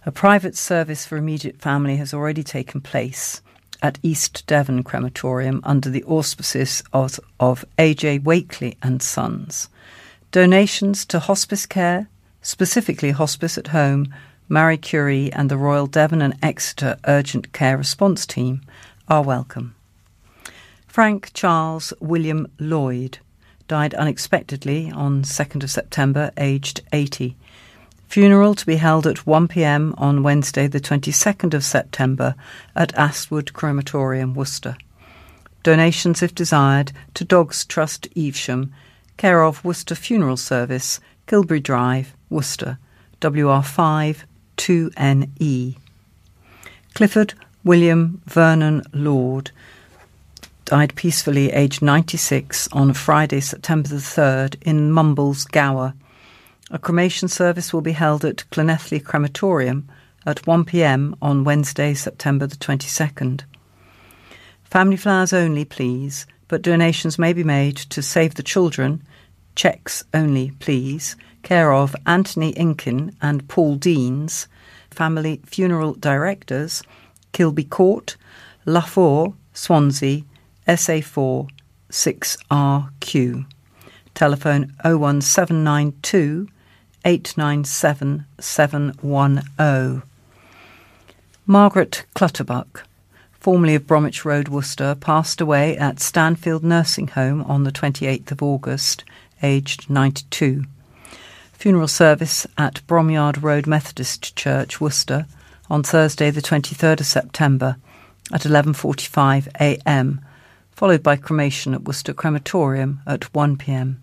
A private service for immediate family has already taken place at East Devon Crematorium under the auspices of, of A.J. Wakely and Sons. Donations to hospice care, specifically hospice at home, Marie Curie and the Royal Devon and Exeter Urgent Care Response Team, are welcome. Frank Charles William Lloyd died unexpectedly on 2nd of September, aged 80. Funeral to be held at 1 pm on Wednesday, the 22nd of September, at Astwood Crematorium, Worcester. Donations, if desired, to Dogs Trust Evesham, care of Worcester Funeral Service, Kilbury Drive, Worcester, WR5 2NE. Clifford William Vernon Lord died peacefully, aged 96, on Friday, September the 3rd, in Mumbles, Gower. A cremation service will be held at Llanelli Crematorium at 1 pm on Wednesday, September the 22nd. Family flowers only, please, but donations may be made to Save the Children, cheques only, please, care of Anthony Inkin and Paul Deans, family funeral directors, Kilby Court, Lafour, Swansea, SA4 6RQ. Telephone 01792 897 710. Margaret Clutterbuck, formerly of Bromwich Road, Worcester, passed away at Stanfield Nursing Home on the 28th of August, aged 92. Funeral service at Bromyard Road Methodist Church, Worcester, on Thursday the 23rd of September at 11:45 a.m followed by cremation at Worcester Crematorium at 1pm.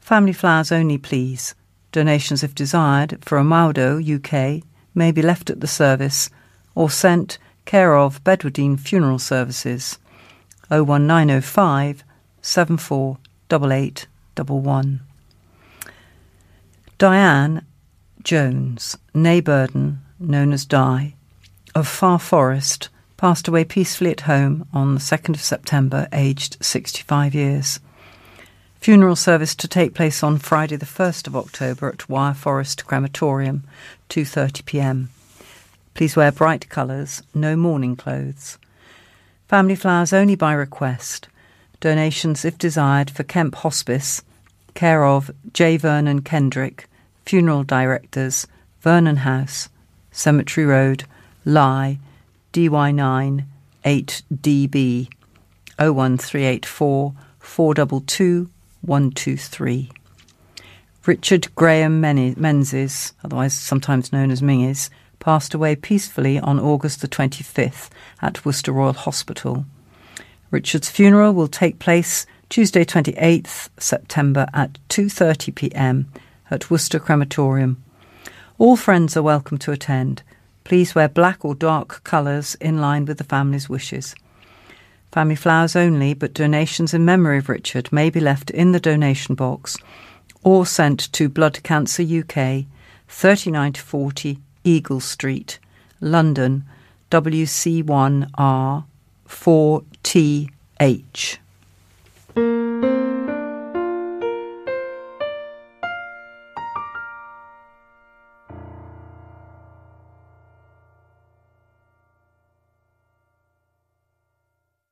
Family flowers only, please. Donations, if desired, for Amaudo, UK, may be left at the service or sent care of Bedwardine Funeral Services 01905 748811. Diane Jones, née Burden, known as Di, of Far Forest, passed away peacefully at home on the 2nd of September, aged 65 years. Funeral service to take place on Friday the 1st of October at Wyre Forest Crematorium, 2:30 p.m. Please wear bright colours, no mourning clothes. Family flowers only by request. Donations if desired for Kemp Hospice, care of J. Vernon Kendrick, funeral directors, Vernon House, Cemetery Road, Lye, DY9 8DB 01384 422 123. Richard Graham Menzies, otherwise sometimes known as Mingis, passed away peacefully on August the 25th at Worcester Royal Hospital. Richard's funeral will take place Tuesday 28th September at 2:30 p.m. at Worcester Crematorium. All friends are welcome to attend. Please wear black or dark colours in line with the family's wishes. Family flowers only, but donations in memory of Richard may be left in the donation box or sent to Blood Cancer UK, 39 to 40 Eagle Street, London, WC1R 4TH.